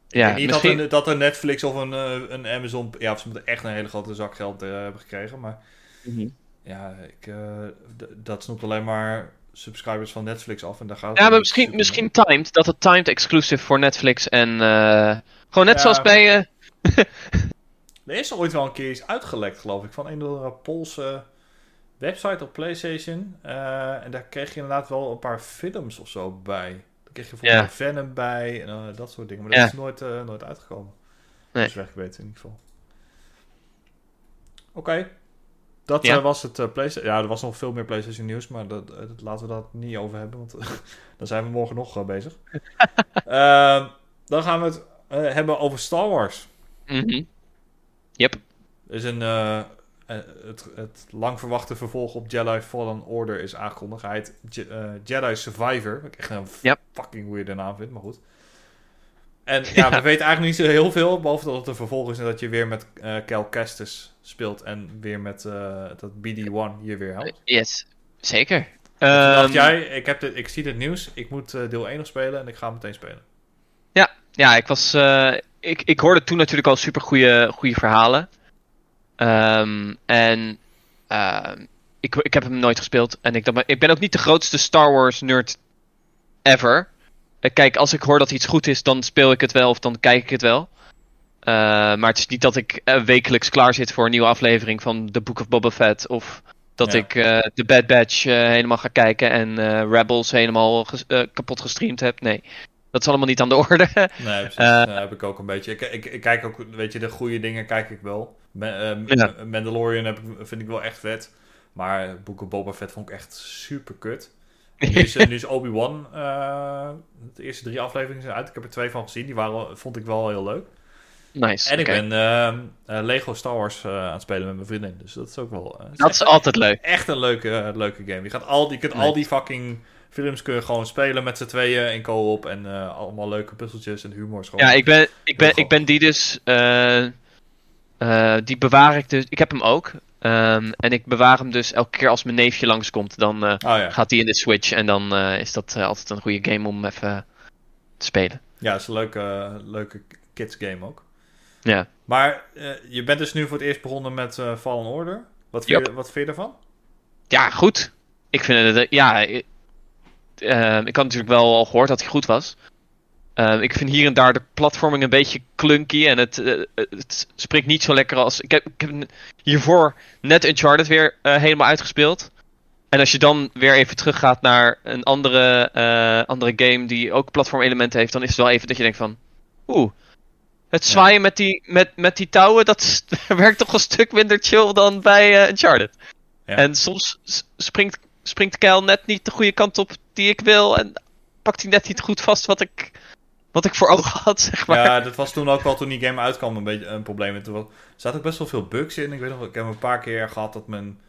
ja niet misschien... dat, een, dat een Netflix of een, eh, een Amazon... Ja, ze moeten echt een hele grote zak geld eh, hebben gekregen. Maar Mhm. ja, ik, eh, dat snoept alleen maar subscribers van Netflix af. En daar gaat Ja, maar misschien, misschien timed. Dat het timed exclusive voor Netflix en... gewoon net Ja. zoals bij... Er is ooit wel een keer iets uitgelekt, geloof ik, van een of andere Poolse website op PlayStation. Eh, en daar kreeg je inderdaad wel een paar films of zo bij. Daar kreeg je bijvoorbeeld. Venom bij en eh, dat soort dingen. Maar dat is nooit, eh, nooit uitgekomen. Nee. Dat is weggeweten in ieder geval. Oké. Dat Ja. was het PlayStation. Ja, er was nog veel meer PlayStation nieuws, maar dat, dat- laten we dat niet over hebben, want dan zijn we morgen nog bezig. Ehm, dan gaan we het hebben over Star Wars. Mhm. Yep. Is een, eh, eh, het, het lang verwachte vervolg op Jedi Fallen Order is aangekondigd. Hij heet Je- eh, Jedi Survivor. Wat ik echt een Yep. fucking weirde naam vind, maar goed. En ja, we weten eigenlijk niet zo heel veel. Behalve dat het een vervolg is en dat je weer met eh Cal Kestis speelt. En weer met dat BD-1 je weer helpt. Yes, zeker. Ehm, dacht jij, ik, heb dit, ik zie dit nieuws. Ik moet deel 1 nog spelen en ik ga meteen spelen. Ja, ik was. Ik, ik hoorde toen natuurlijk al super goede verhalen. Ehm, en ehm, ik, ik heb hem nooit gespeeld. En ik, dacht, ik ben ook niet de grootste Star Wars nerd ever. Eh, Kijk, als ik hoor dat iets goed is, dan speel ik het wel of dan kijk ik het wel. Eh, maar het is niet dat ik eh, wekelijks klaar zit voor een nieuwe aflevering van The Book of Boba Fett. Of dat Ja. ik The Bad Batch helemaal ga kijken en Rebels helemaal ges- kapot gestreamd heb. Nee, dat is allemaal niet aan de orde. Nee, precies. Eh. Dat heb ik ook een beetje. Ik, ik, ik kijk ook, weet je, de goede dingen kijk ik wel. Eh, Ja. Mandalorian heb ik, vind ik wel echt vet. Maar Book of Boba Fett vond ik echt super kut. Nu is, Obi-Wan, eh, de eerste drie afleveringen zijn uit. Ik heb er twee van gezien. Die waren, vond ik wel heel leuk. nice. En ik ben ehm, eh, Lego Star Wars aan het spelen met mijn vriendin. Dus dat is ook wel... Dat echt- is altijd leuk. Echt een leuke, leuke game. Je, gaat al, je kunt al die fucking films kun je gewoon spelen met z'n tweeën in co-op. En eh, allemaal leuke puzzeltjes en humor. gewoon- Ja, ik ben, ik ben, ik ben die dus. eh, eh, die bewaar ik dus. Ik heb hem ook. Ehm, en ik bewaar hem dus elke keer als mijn neefje langskomt. Dan Oh ja. gaat hij in de Switch. En dan is dat altijd een goede game om even te spelen. Ja, het is een leuke, leuke kids game ook. Ja. Maar je bent dus nu voor het eerst begonnen met Fallen Order. Wat vind, Yep. je, wat vind je ervan? Ja, goed. Ik vind het. ja, eh, ik had natuurlijk wel al gehoord dat hij goed was. Eh, ik vind hier en daar de platforming een beetje clunky. En het, eh, het springt niet zo lekker als. Ik heb, ik heb hiervoor net Uncharted weer helemaal uitgespeeld. En als je dan weer even teruggaat naar een andere, andere game die ook platformelementen heeft, dan is het wel even dat je denkt van. Oeh. Het Ja. zwaaien met, die, met, met die touwen, dat werkt toch een stuk minder chill dan bij Uncharted. Ja. En soms s- springt, springt Keil net niet de goede kant op die ik wil. En pakt hij net niet goed vast wat ik, wat ik voor ogen had, zeg maar. Ja, dat was toen ook al toen die game uitkwam een beetje een probleem. En Toen was- er zaten ook best wel veel bugs in. Ik weet nog, ik heb een paar keer gehad dat mijn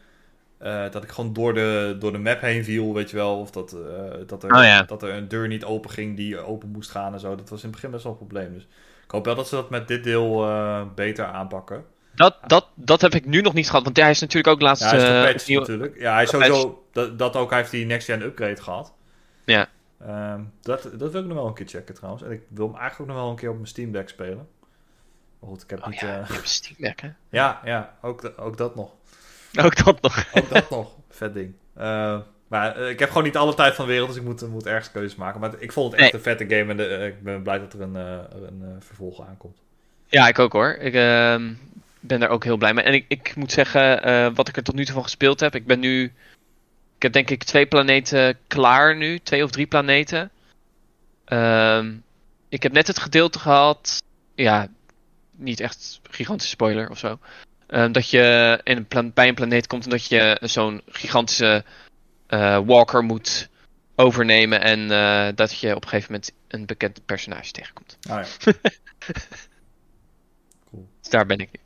eh, dat ik gewoon door de, door de map heen viel, weet je wel. Of dat, eh, dat, er, Oh ja. dat er een deur niet open ging die open moest gaan en zo. Dat was in het begin best wel een probleem. Dus ik hoop wel dat ze dat met dit deel eh, beter aanpakken. Dat, dat, dat heb ik nu nog niet gehad, want hij is natuurlijk ook laatst... Ja, hij is eh, natuurlijk. Ja, hij is sowieso... Dat, dat ook, hij heeft die next-gen upgrade gehad. Ja. Ehm, dat, dat wil ik nog wel een keer checken trouwens. En ik wil hem eigenlijk ook nog wel een keer op mijn Steam Deck spelen. Maar goed, ik heb Oh niet... ja, eh, je hebt Steam Deck, hè? ja, ja ook, ook dat nog. Ook dat nog. Ook dat nog. Vet ding. Eh, maar eh, ik heb gewoon niet alle tijd van de wereld, dus ik moet, moet ergens keuzes maken. Maar ik vond het echt Nee. een vette game en de- ik ben blij dat er een, een vervolg aankomt. Ja, ik ook hoor. Ik ehm, ben daar ook heel blij mee. En ik, ik moet zeggen, eh, wat ik er tot nu toe van gespeeld heb. Ik ben nu. Ik heb denk ik twee planeten klaar nu. Twee of drie planeten. Ehm, ik heb net het gedeelte gehad. Ja, niet echt gigantische spoiler of zo. Ehm, dat je in een pla- bij een planeet komt en dat je zo'n gigantische eh, walker moet overnemen. En eh, dat je op een gegeven moment een bekend personage tegenkomt. Ah ja, Dus daar ben ik nu.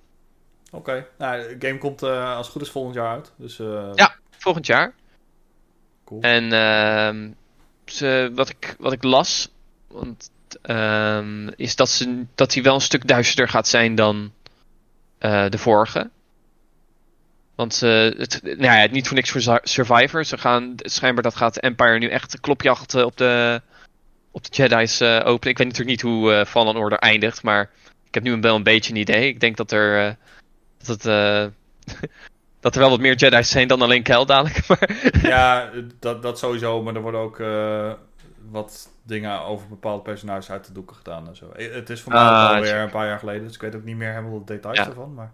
Oké. Nou, de game komt eh, als het goed is volgend jaar uit. Dus eh, Ja. Volgend jaar. cool. En ehm, ze, wat, ik, wat ik las, want, ehm, is dat, ze, dat hij wel een stuk duisterder gaat zijn dan eh, de vorige. Want het, nou ja, niet voor niks voor Sur- Survivor. Ze gaan, schijnbaar dat gaat Empire nu echt klopjachten op de, op de Jedi's openen. Ik weet natuurlijk niet hoe Fallen Order eindigt, maar ik heb nu een- wel een beetje een idee. Ik denk dat er, dat, het, eh, dat er wel wat meer Jedi's zijn dan alleen Kel dadelijk. Maar Ja, dat, dat sowieso, maar er worden ook eh, wat dingen over bepaalde personages uit de doeken gedaan en zo. Eh, Het is voor mij Ah, alweer check. een paar jaar geleden, dus ik weet ook niet meer helemaal de details Ja. ervan. Maar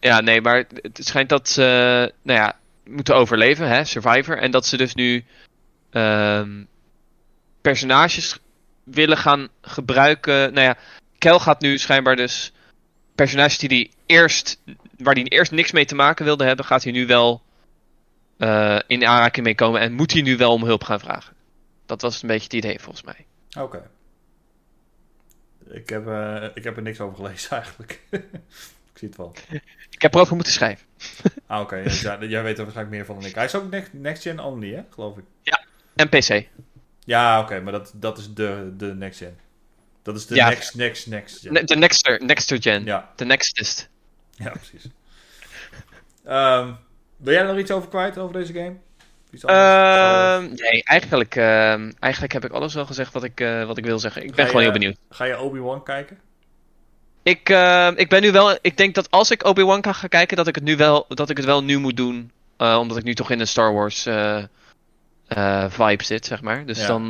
Ja, nee, maar het schijnt dat ze, nou ja, moeten overleven, hè, Survivor. En dat ze dus nu ehm, personages willen gaan gebruiken. Nou ja, Kel gaat nu schijnbaar dus personages die hij eerst, waar hij eerst niks mee te maken wilde hebben, gaat hij nu wel eh, in aanraking mee komen en moet hij nu wel om hulp gaan vragen. Dat was een beetje het idee volgens mij. oké. Ik, heb, eh, ik heb er niks over gelezen eigenlijk. ik zie het wel. Ik heb erover moeten schrijven. Ah, oké. dus ja, jij weet er waarschijnlijk meer van dan ik. Hij is ook next, next gen only, hè? Geloof ik. En PC. Ja, oké, maar dat, dat is de, de next gen. Dat is de Ja. next, next, next gen. De nexter, nexter gen. Ja, De nextest. ja, precies. Ehm wil jij er nog iets over kwijt over deze game? Ehm, nee, eigenlijk, ehm, eigenlijk heb ik alles wel gezegd wat ik, eh, wat ik wil zeggen. Ik ben gewoon heel benieuwd. Ga je Obi-Wan kijken? Ik, ik ben nu wel. Ik denk dat als ik Obi-Wan kan gaan kijken, dat ik het nu wel, dat ik het wel nu moet doen. Eh, omdat ik nu toch in een Star Wars eh, vibe zit, zeg maar. Dus Ja. dan,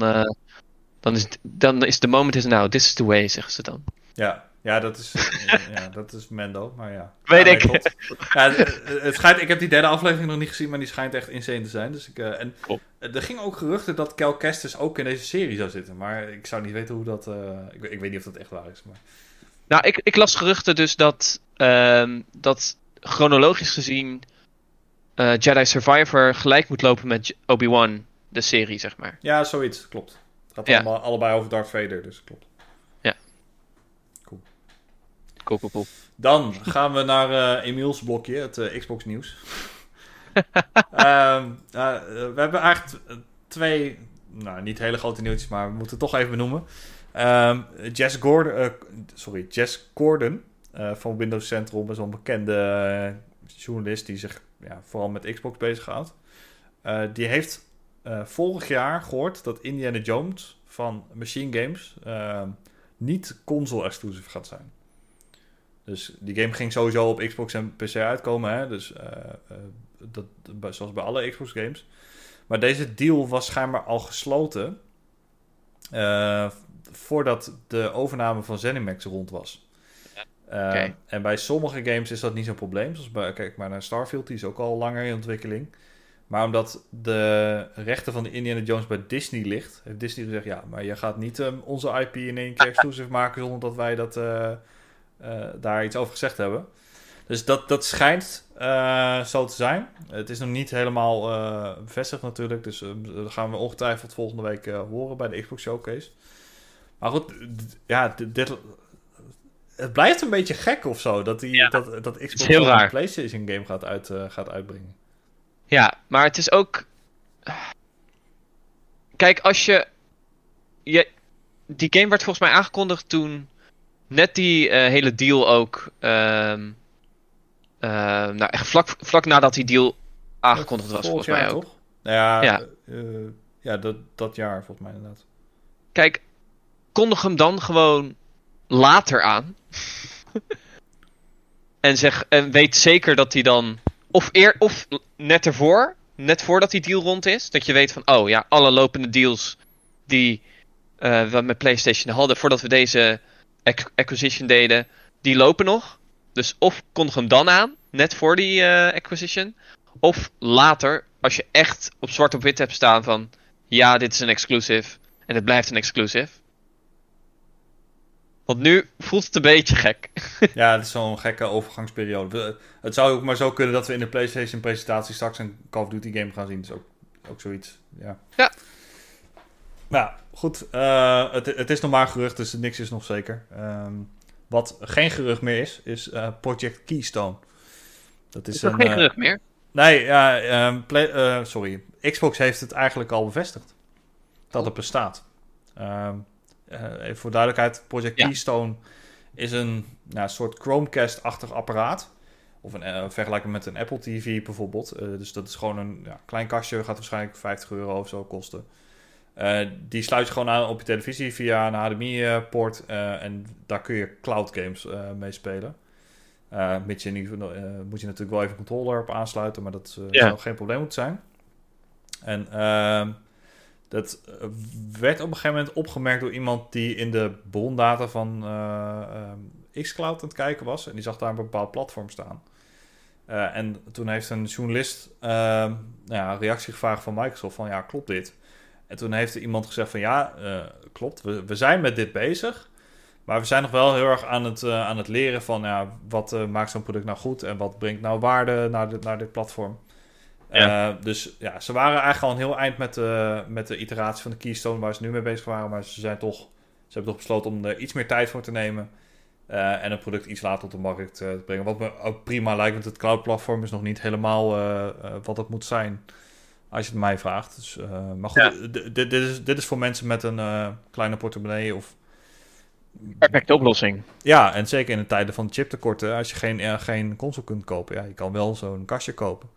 dan, is, dan is the moment is now. This is the way, zeggen ze dan. Ja, ja, dat is, ja, dat is Mendo, maar ja. Weet Ja, ik. Ja, het, het schijnt, ik heb die derde aflevering nog niet gezien, maar die schijnt echt insane te zijn. Dus ik, eh, en Klopt. er ging ook geruchten dat Cal Kestis ook in deze serie zou zitten. Maar ik zou niet weten hoe dat... eh, ik, ik weet niet of dat echt waar is. Maar... Nou, ik, ik las geruchten dus dat, ehm, dat chronologisch gezien eh, Jedi Survivor gelijk moet lopen met Obi-Wan, de serie, zeg maar. Ja, zoiets, klopt. Gaat Ja. allemaal, allebei over Darth Vader, dus klopt. Cool, cool, cool. Dan gaan we naar eh Emiels blokje, het eh, Xbox nieuws. Ehm, eh, we hebben eigenlijk twee, nou niet hele grote nieuwtjes, maar we moeten het toch even benoemen. Ehm, Jess Gordon, sorry, Jess Gordon van Windows Central, best wel een bekende journalist die zich ja, vooral met Xbox bezighoudt. Die heeft eh, vorig jaar gehoord dat Indiana Jones van Machine Games ehm, niet console-exclusive gaat zijn. Dus die game ging sowieso op Xbox en PC uitkomen. Hè? Dus eh, eh, dat, bij- zoals bij alle Xbox games. Maar deze deal was schijnbaar al gesloten. eh, voordat de overname van ZeniMax rond was. Eh. En bij sommige games is dat niet zo'n probleem. Zoals bij, kijk maar naar Starfield, die is ook al langer in ontwikkeling. Maar omdat de rechten van de Indiana Jones bij Disney ligt, heeft Disney gezegd: ja, maar je gaat niet ehm, onze IP in één keer exclusive maken zonder dat wij dat, eh, eh, daar iets over gezegd hebben. Dus dat, dat schijnt eh, zo te zijn. Het is nog niet helemaal bevestigd natuurlijk. Dus eh, dat gaan we ongetwijfeld volgende week horen bij de Xbox Showcase. Maar goed, ja, dit, het blijft een beetje gek of zo. Dat, die, Ja. dat, dat Xbox een. PlayStation game gaat, uit, gaat uitbrengen. Ja, maar het is ook. Kijk, als je. je die game werd volgens mij aangekondigd toen. Net die eh, hele deal ook. ehm ehm, nou, echt vlak, vlak nadat die deal aangekondigd was, volgens mij ook. toch? Nou ja, Ja. eh, ja dat, dat jaar volgens mij inderdaad. Kijk, kondig hem dan gewoon later aan. en, zeg, en weet zeker dat hij dan. Of, eer, of net ervoor, net voordat die deal rond is. Dat je weet van, oh ja, alle lopende deals die eh, we met PlayStation hadden voordat we deze ac- acquisition deden, die lopen nog. Dus of kondig hem dan aan, net voor die eh, acquisition. Of later, als je echt op zwart op wit hebt staan van, ja, dit is een exclusive. En het blijft een exclusive. Want nu voelt het een beetje gek. Ja, het is zo'n gekke overgangsperiode. Het zou ook maar zo kunnen dat we in de PlayStation presentatie straks een Call of Duty game gaan zien. Dat is ook, ook zoiets. Ja. Ja. Nou, goed. eh, het, het is nog maar gerucht, dus niks is nog zeker. Ehm, wat geen gerucht meer is, is eh, Project Keystone. Dat is Is een, geen eh, gerucht meer? Nee, ja, ehm, Play- eh, sorry. Xbox heeft het eigenlijk al bevestigd. Dat het bestaat. Ehm, eh, even voor duidelijkheid, Project Ja. Keystone is een nou, soort Chromecast-achtig apparaat. Of een eh, vergelijken met een Apple TV bijvoorbeeld. Eh, dus dat is gewoon een ja, klein kastje, gaat waarschijnlijk 50 euro of zo kosten. Eh, die sluit je gewoon aan op je televisie via een HDMI-poort. eh, en daar kun je cloud games eh, mee spelen. Eh mits je eh, moet je natuurlijk wel even een controller op aansluiten, maar dat eh, Ja. zou geen probleem moeten zijn. En ehm, dat eh, werd op een gegeven moment opgemerkt door iemand die in de brondata van ehm, xCloud aan het kijken was. En die zag daar een bepaald platform staan. En toen heeft een journalist een reactie gevraagd van Microsoft van ja, klopt dit? En toen heeft er iemand gezegd van ja, klopt, we, we zijn met dit bezig. Maar we zijn nog wel heel erg aan het, aan het leren van ja, wat maakt zo'n product nou goed en wat brengt nou waarde naar dit, naar dit platform. Ja. Eh, dus ja, ze waren eigenlijk al een heel eind met de, met de iteratie van de Keystone waar ze nu mee bezig waren. Maar ze zijn toch, ze hebben toch besloten om er iets meer tijd voor te nemen. eh, en het product iets later op de markt eh, te brengen. Wat me ook prima lijkt, want het cloud platform is nog niet helemaal wat het moet zijn. Als je het mij vraagt. Dus, maar goed, Ja. dit, is, dit is voor mensen met een kleine portemonnee of Perfecte oplossing. ja, en zeker in de tijden van chiptekorten, als je geen, geen console kunt kopen, ja, je kan wel zo'n kastje kopen.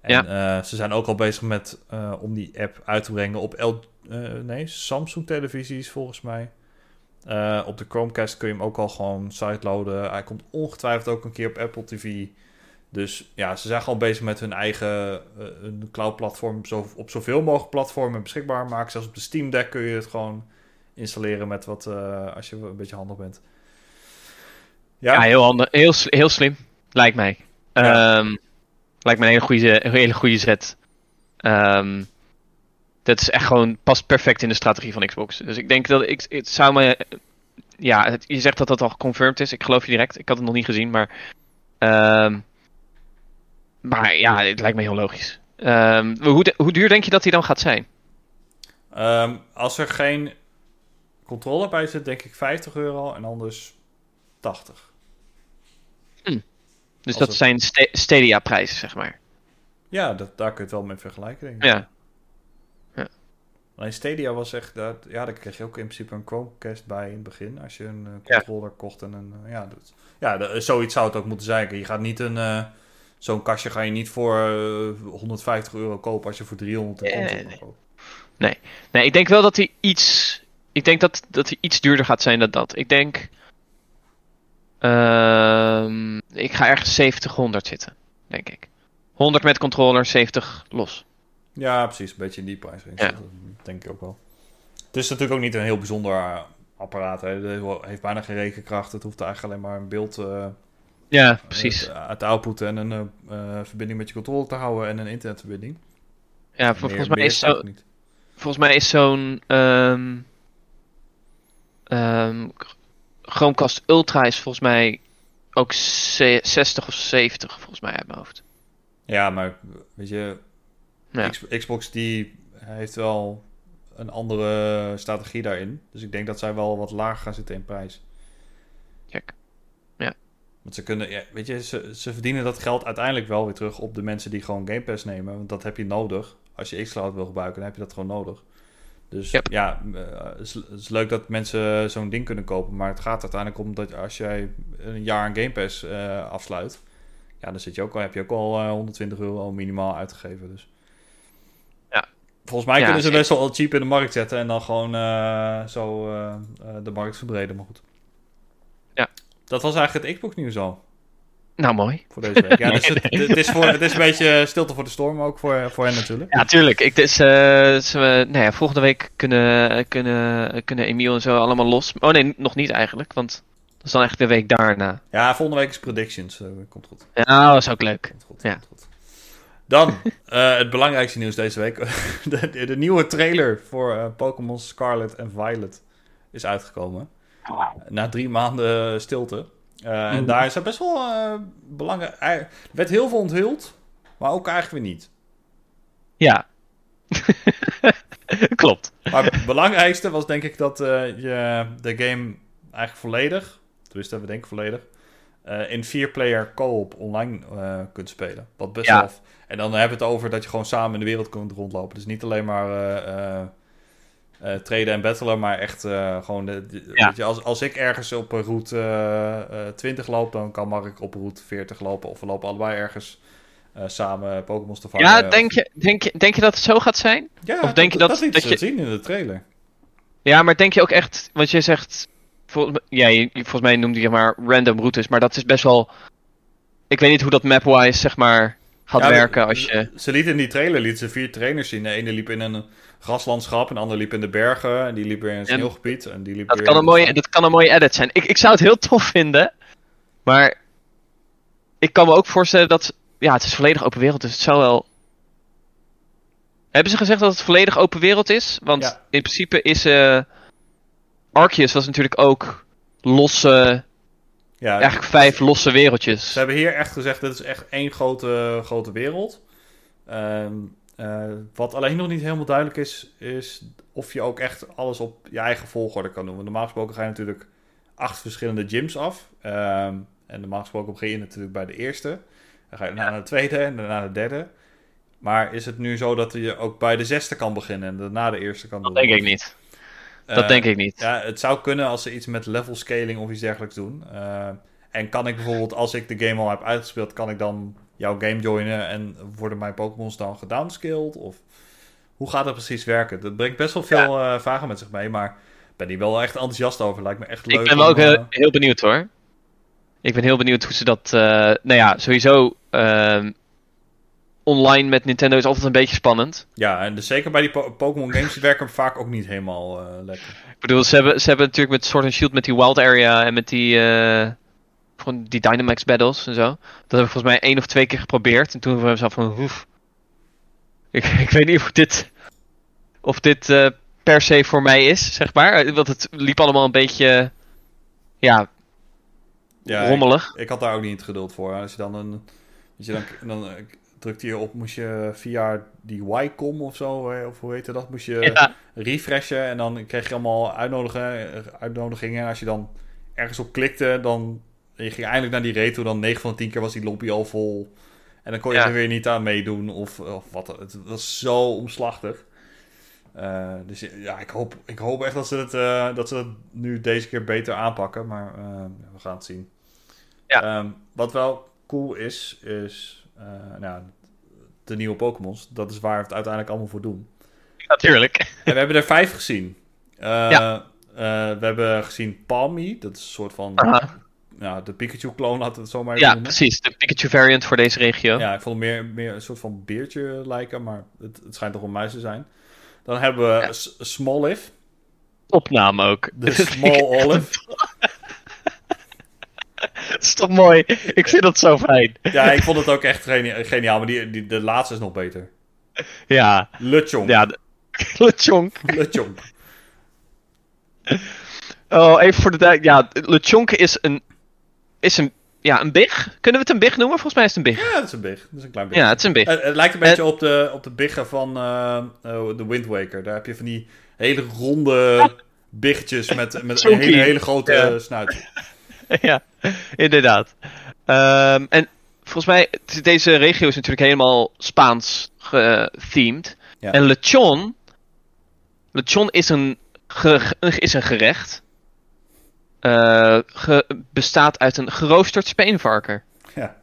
En eh, ze zijn ook al bezig met eh, om die app uit te brengen op L, eh, nee, Samsung televisies volgens mij. Op de Chromecast kun je hem ook al gewoon sideloaden. Hij komt ongetwijfeld ook een keer op Apple TV. Dus ja, ze zijn gewoon bezig met hun eigen eh, een cloud platform zo, op zoveel mogelijk platformen beschikbaar maken. Zelfs op de Steam Deck kun je het gewoon installeren met wat, als je een beetje handig bent. Ja, heel, handig, heel, heel slim. Lijkt mij. Ja. Ehm, lijkt me een hele goede, een hele goede zet. Ehm, dat is echt gewoon past perfect in de strategie van Xbox. Dus ik denk dat ik het zou me. Ja, je zegt dat dat al geconfirmed is. Ik geloof je direct. Ik had het nog niet gezien, maar. ehm, maar ja, het lijkt me heel logisch. Ehm, hoe, hoe duur denk je dat hij dan gaat zijn? Als er geen controller bij zit, denk ik 50 euro en anders 80. Dus dat het- zijn sta- Stadia-prijzen, zeg maar. Ja, dat, daar kun je het wel mee vergelijken, denk ik. Ja. Alleen Stadia was echt, dat, ja, daar kreeg je ook in principe een Chromecast bij in het begin. Als je een eh, controller kocht en een, eh, ja, dat, ja de- zoiets zou het ook moeten zijn. Je gaat niet een, eh, zo'n kastje ga je niet voor eh, 150 euro kopen als je voor 300 een Nee, nee. koopt. Nee, ik denk wel dat hij iets. Ik denk dat, dat hij iets duurder gaat zijn dan dat. Ik denk. Ehm, ik ga ergens 70, 100 zitten. Denk ik. 100 met controller, 70 los. Ja, precies. Een beetje in die. Ja. Dat denk ik ook wel. Het is natuurlijk ook niet een heel bijzonder eh, apparaat. Hè. Het heeft bijna geen rekenkracht. Het hoeft eigenlijk alleen maar een beeld eh, Ja, precies. uit, uit de output en een eh, eh, verbinding met je controller te houden en een internetverbinding. Ja, Meer- volgens mij is zo, volgens mij is zo'n. ehm ehm, Chromecast Ultra is volgens mij ook ze- 60 of 70, volgens mij uit mijn hoofd. Ja, maar weet je, Ja. Xbox die heeft wel een andere strategie daarin. Dus ik denk dat zij wel wat lager gaan zitten in prijs. Check. Maar Want ze kunnen, ja, weet je, ze, ze verdienen dat geld uiteindelijk wel weer terug op de mensen die gewoon Game Pass nemen. Want dat heb je nodig. Als je xCloud wil gebruiken, dan heb je dat gewoon nodig. Dus Yep. ja, eh, het is, het is leuk dat mensen zo'n ding kunnen kopen. Maar het gaat uiteindelijk om dat als jij een jaar een Game Pass eh, afsluit. Ja, dan zit je ook al, heb je ook al eh, 120 euro al minimaal uitgegeven. Dus. Ja. Volgens mij Ja, kunnen ze best wel cheap in de markt zetten. En dan gewoon eh, zo eh, eh, de markt verbreden. Maar goed. Ja. Dat was eigenlijk het Xbox nieuws al. Nou, mooi. Voor deze week. Ja, dus het, het, is voor, het is een beetje stilte voor de storm ook voor, voor hen natuurlijk. Ja, tuurlijk. Ik, dus, eh, we- nou ja, volgende week kunnen, kunnen, kunnen Emiel en zo allemaal los. Oh nee, nog niet eigenlijk, want dat is dan echt de week daarna. Ja, volgende week is predictions. eh, komt goed. Ja, dat is ook leuk. Komt goed, Ja. komt goed. Dan, eh, het belangrijkste nieuws deze week. de, de, nieuwe trailer voor eh, Pokémon Scarlet en Violet is uitgekomen. Na drie maanden stilte. Eh, En daar is er best wel eh, belangrijk... Er werd heel veel onthuld, maar ook eigenlijk weer niet. Ja. Klopt. Maar het belangrijkste was denk ik dat eh, je de game eigenlijk volledig, tenminste we denken volledig, in vier-player co-op online kunt spelen. Wat best Ja. wel... En dan hebben we het over dat je gewoon samen in de wereld kunt rondlopen. Dus niet alleen maar eh, eh, traden en battlen, maar echt eh, gewoon... De, de- Ja. weet je, als, als ik ergens op een route eh, eh, 20 loop, dan kan Mark op route 40 lopen. Of we lopen allebei ergens samen Pokémon's te vangen. Ja, Of- denk je, denk, je, denk je dat het zo gaat zijn? Ja, of denk je dat- dat dat je- zien in de trailer. Ja, maar denk je ook echt, want je zegt, vol, ja, je- volgens mij noemde je maar random routes, maar dat is best wel, ik weet niet hoe dat mapwise zeg maar gaat Ja, werken als je, Ze lieten in die trailer lieten ze vier trainers zien. De ene liep in een graslandschap, en de andere liep in de bergen. En die liep weer in een En sneeuwgebied. En die liep dat weer kan, een mooie, dat kan een mooie edit zijn. Ik, ik zou het heel tof vinden, maar ik kan me ook voorstellen dat, ja, het is volledig open wereld, dus het zou wel... Hebben ze gezegd dat het volledig open wereld is? Want Ja. in principe is eh Arceus was natuurlijk ook losse, Ja, eigenlijk vijf losse wereldjes. Ze hebben hier echt gezegd, dit is echt één grote, grote wereld. Ehm, eh, wat alleen nog niet helemaal duidelijk is, is of je ook echt alles op je eigen volgorde kan doen. Want normaal gesproken ga je natuurlijk acht verschillende gyms af. Ehm, en normaal gesproken begin je natuurlijk bij de eerste. Dan ga je naar de tweede en daarna de derde. Maar is het nu zo dat je ook bij de zesde kan beginnen en daarna de eerste kan Dat doen? denk ik niet. Dat Eh, denk ik niet. Ja, het zou kunnen als ze iets met level scaling of iets dergelijks doen. Eh, en kan ik bijvoorbeeld, als ik de game al heb uitgespeeld, kan ik dan jouw game joinen en worden mijn Pokémons dan gedownscaled? Of hoe gaat dat precies werken? Dat brengt best wel veel eh, vragen met zich mee, maar ik ben hier wel echt enthousiast over. Lijkt me echt leuk. Ik ben wel ook heel, heel benieuwd hoor. Ik ben heel benieuwd hoe ze dat. nou ja, sowieso. Online met Nintendo is altijd een beetje spannend. Ja, en dus zeker bij die Po- Pokémon games werken vaak ook niet helemaal eh, lekker. Ik bedoel, ze hebben, ze hebben natuurlijk met Sword and Shield met die Wild Area en met die. eh, gewoon die Dynamax battles en zo. Dat hebben we volgens mij één of twee keer geprobeerd. En toen hebben we zelf van. Hoef. Ik, ik weet niet of dit. Of dit eh, per se voor mij is, zeg maar. Want het liep allemaal een beetje. Ja, Ja, rommelig. Ik had daar ook niet het geduld voor. Als je dan een. Als je dan, dan drukte je op, moest je via die Y-com of zo, of hoe heette dat, moest je Ja, refreshen en dan kreeg je allemaal uitnodigingen. En als je dan ergens op klikte, dan je ging eindelijk naar die retro, dan 9 van de 10 keer was die lobby al vol. En dan kon je Ja. er weer niet aan meedoen of, of wat. Het was zo omslachtig. Eh, dus ja, ik hoop, ik hoop echt dat ze, het, eh, dat ze het nu deze keer beter aanpakken. Maar eh, we gaan het zien. Ja. Ehm, wat wel cool is, is nou, de nieuwe Pokémons. Dat is waar we het uiteindelijk allemaal voor doen. natuurlijk. En we hebben er vijf gezien. Eh, Ja. eh, we hebben gezien Palmy. Dat is een soort van... Ja, de Pikachu-kloon, we het zo maar even Ja, noemen. precies. De Pikachu variant voor deze regio. Ja, ik vond het meer, meer een soort van beertje lijken, maar het, het schijnt toch een muis te zijn. Dan hebben we Ja. S- Smoliv, Topnaam ook. de Small Olive. Dat is toch mooi? Ik vind dat zo fijn. Ja, ik vond het ook echt geni- geniaal, maar die, die, de laatste is nog beter. Ja, Lechonk. ja. Oh, even voor de duidelijkheid. Ja, Lechonk is een... Is een... Ja, een big? Kunnen we het een big noemen? Volgens mij is het een big. Ja, dat is een big. Dat is een klein beetje. Ja, het is een big. Het, het lijkt een beetje op de, op de biggen van eh, eh, de Wind Waker. Daar heb je van die hele ronde biggetjes met, met een hele, hele grote Ja. snuit. ja, inderdaad. Ehm, en volgens mij, deze regio is natuurlijk helemaal Spaans gethemed. Ja. En lechon, lechon is een, is een gerecht. eh, ge- bestaat uit een geroosterd speenvarken. Ja.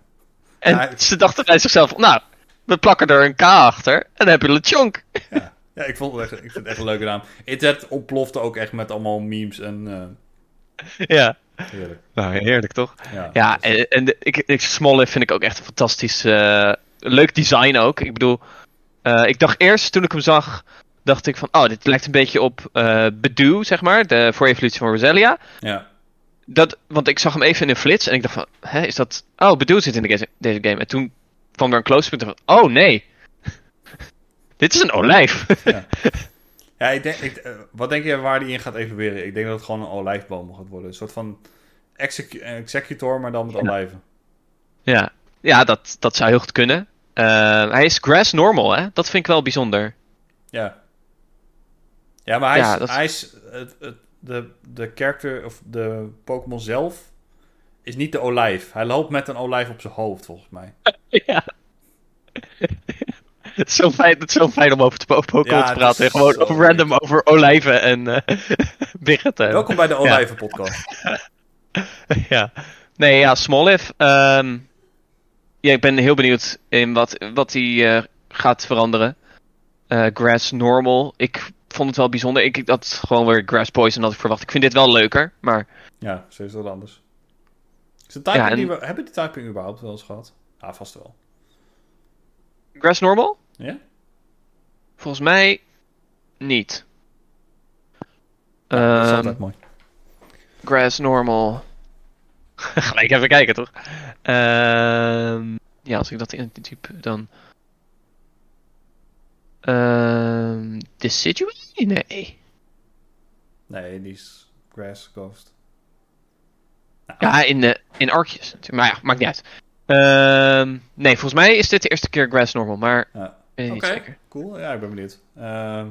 En Ja, ze dachten bij zichzelf, nou, we plakken er een K achter en dan heb je lechonk. Ja, ik, vond het echt, ik vind het echt een leuke naam. Internet ontplofte ook echt met allemaal memes en eh, ja. Heerlijk. Nou, heerlijk toch? Ja, Ja, en, en de, ik, ik, vind ik ook echt een fantastisch. eh, leuk design ook. Ik bedoel, eh, ik dacht eerst toen ik hem zag, dacht ik van, oh, dit lijkt een beetje op eh Bedu, zeg maar, de voor evolutie van Roselia. ja. Dat, want ik zag hem even in een flits en ik dacht van, hè, is dat. Oh, Bedu zit in de deze, game. En toen kwam er een close-up en dacht van, oh nee. dit is een olijf. Ja, ik denk, ik, eh, wat denk je waar die in gaat evolueren? Ik denk dat het gewoon een olijfboom gaat worden. Een soort van execu- executor, maar dan met olijven. ja, ja dat, dat zou heel goed kunnen. Eh, hij is grass normal, hè? Dat vind ik wel bijzonder. Ja. Ja, maar hij Ja, is, dat- hij is het, het, de, de character of de Pokémon zelf is niet de olijf. Hij loopt met een olijf op zijn hoofd, volgens mij. Ja. Het is zo fijn, het is zo fijn om over te po- Pokémon Ja, te het praten. is en Gewoon zo random over olijven en eh biggen. Welkom bij de Olijven-podcast. ja. Nee, ja, Smoliv. ehm, ja, ik ben heel benieuwd in wat, wat hij eh, gaat veranderen. Eh, grass Normal. Ik vond het wel bijzonder. Ik ik had gewoon weer Grass Poison had ik verwacht. Ik vind dit wel leuker, maar Ja, sowieso wat anders. Is de typing Ja, en- die we, hebben die typing überhaupt wel eens gehad? Ja, vast wel. Grass Normal? Ja? Volgens mij niet. dat is Ehm, altijd mooi. Grass normal. Gelijk even kijken, toch? Ehm, ja, als ik dat intype, dan... Ehm Decidueye? Nee. Nee, die is Grass Ghost. Nou, Ja, in, de, in Arkjes. Maar ja, maakt niet uit. Ehm, nee, volgens mij is dit de eerste keer Grass normal, maar ja. Oké, niet zeker. cool. Ja, ik ben benieuwd. Ehm,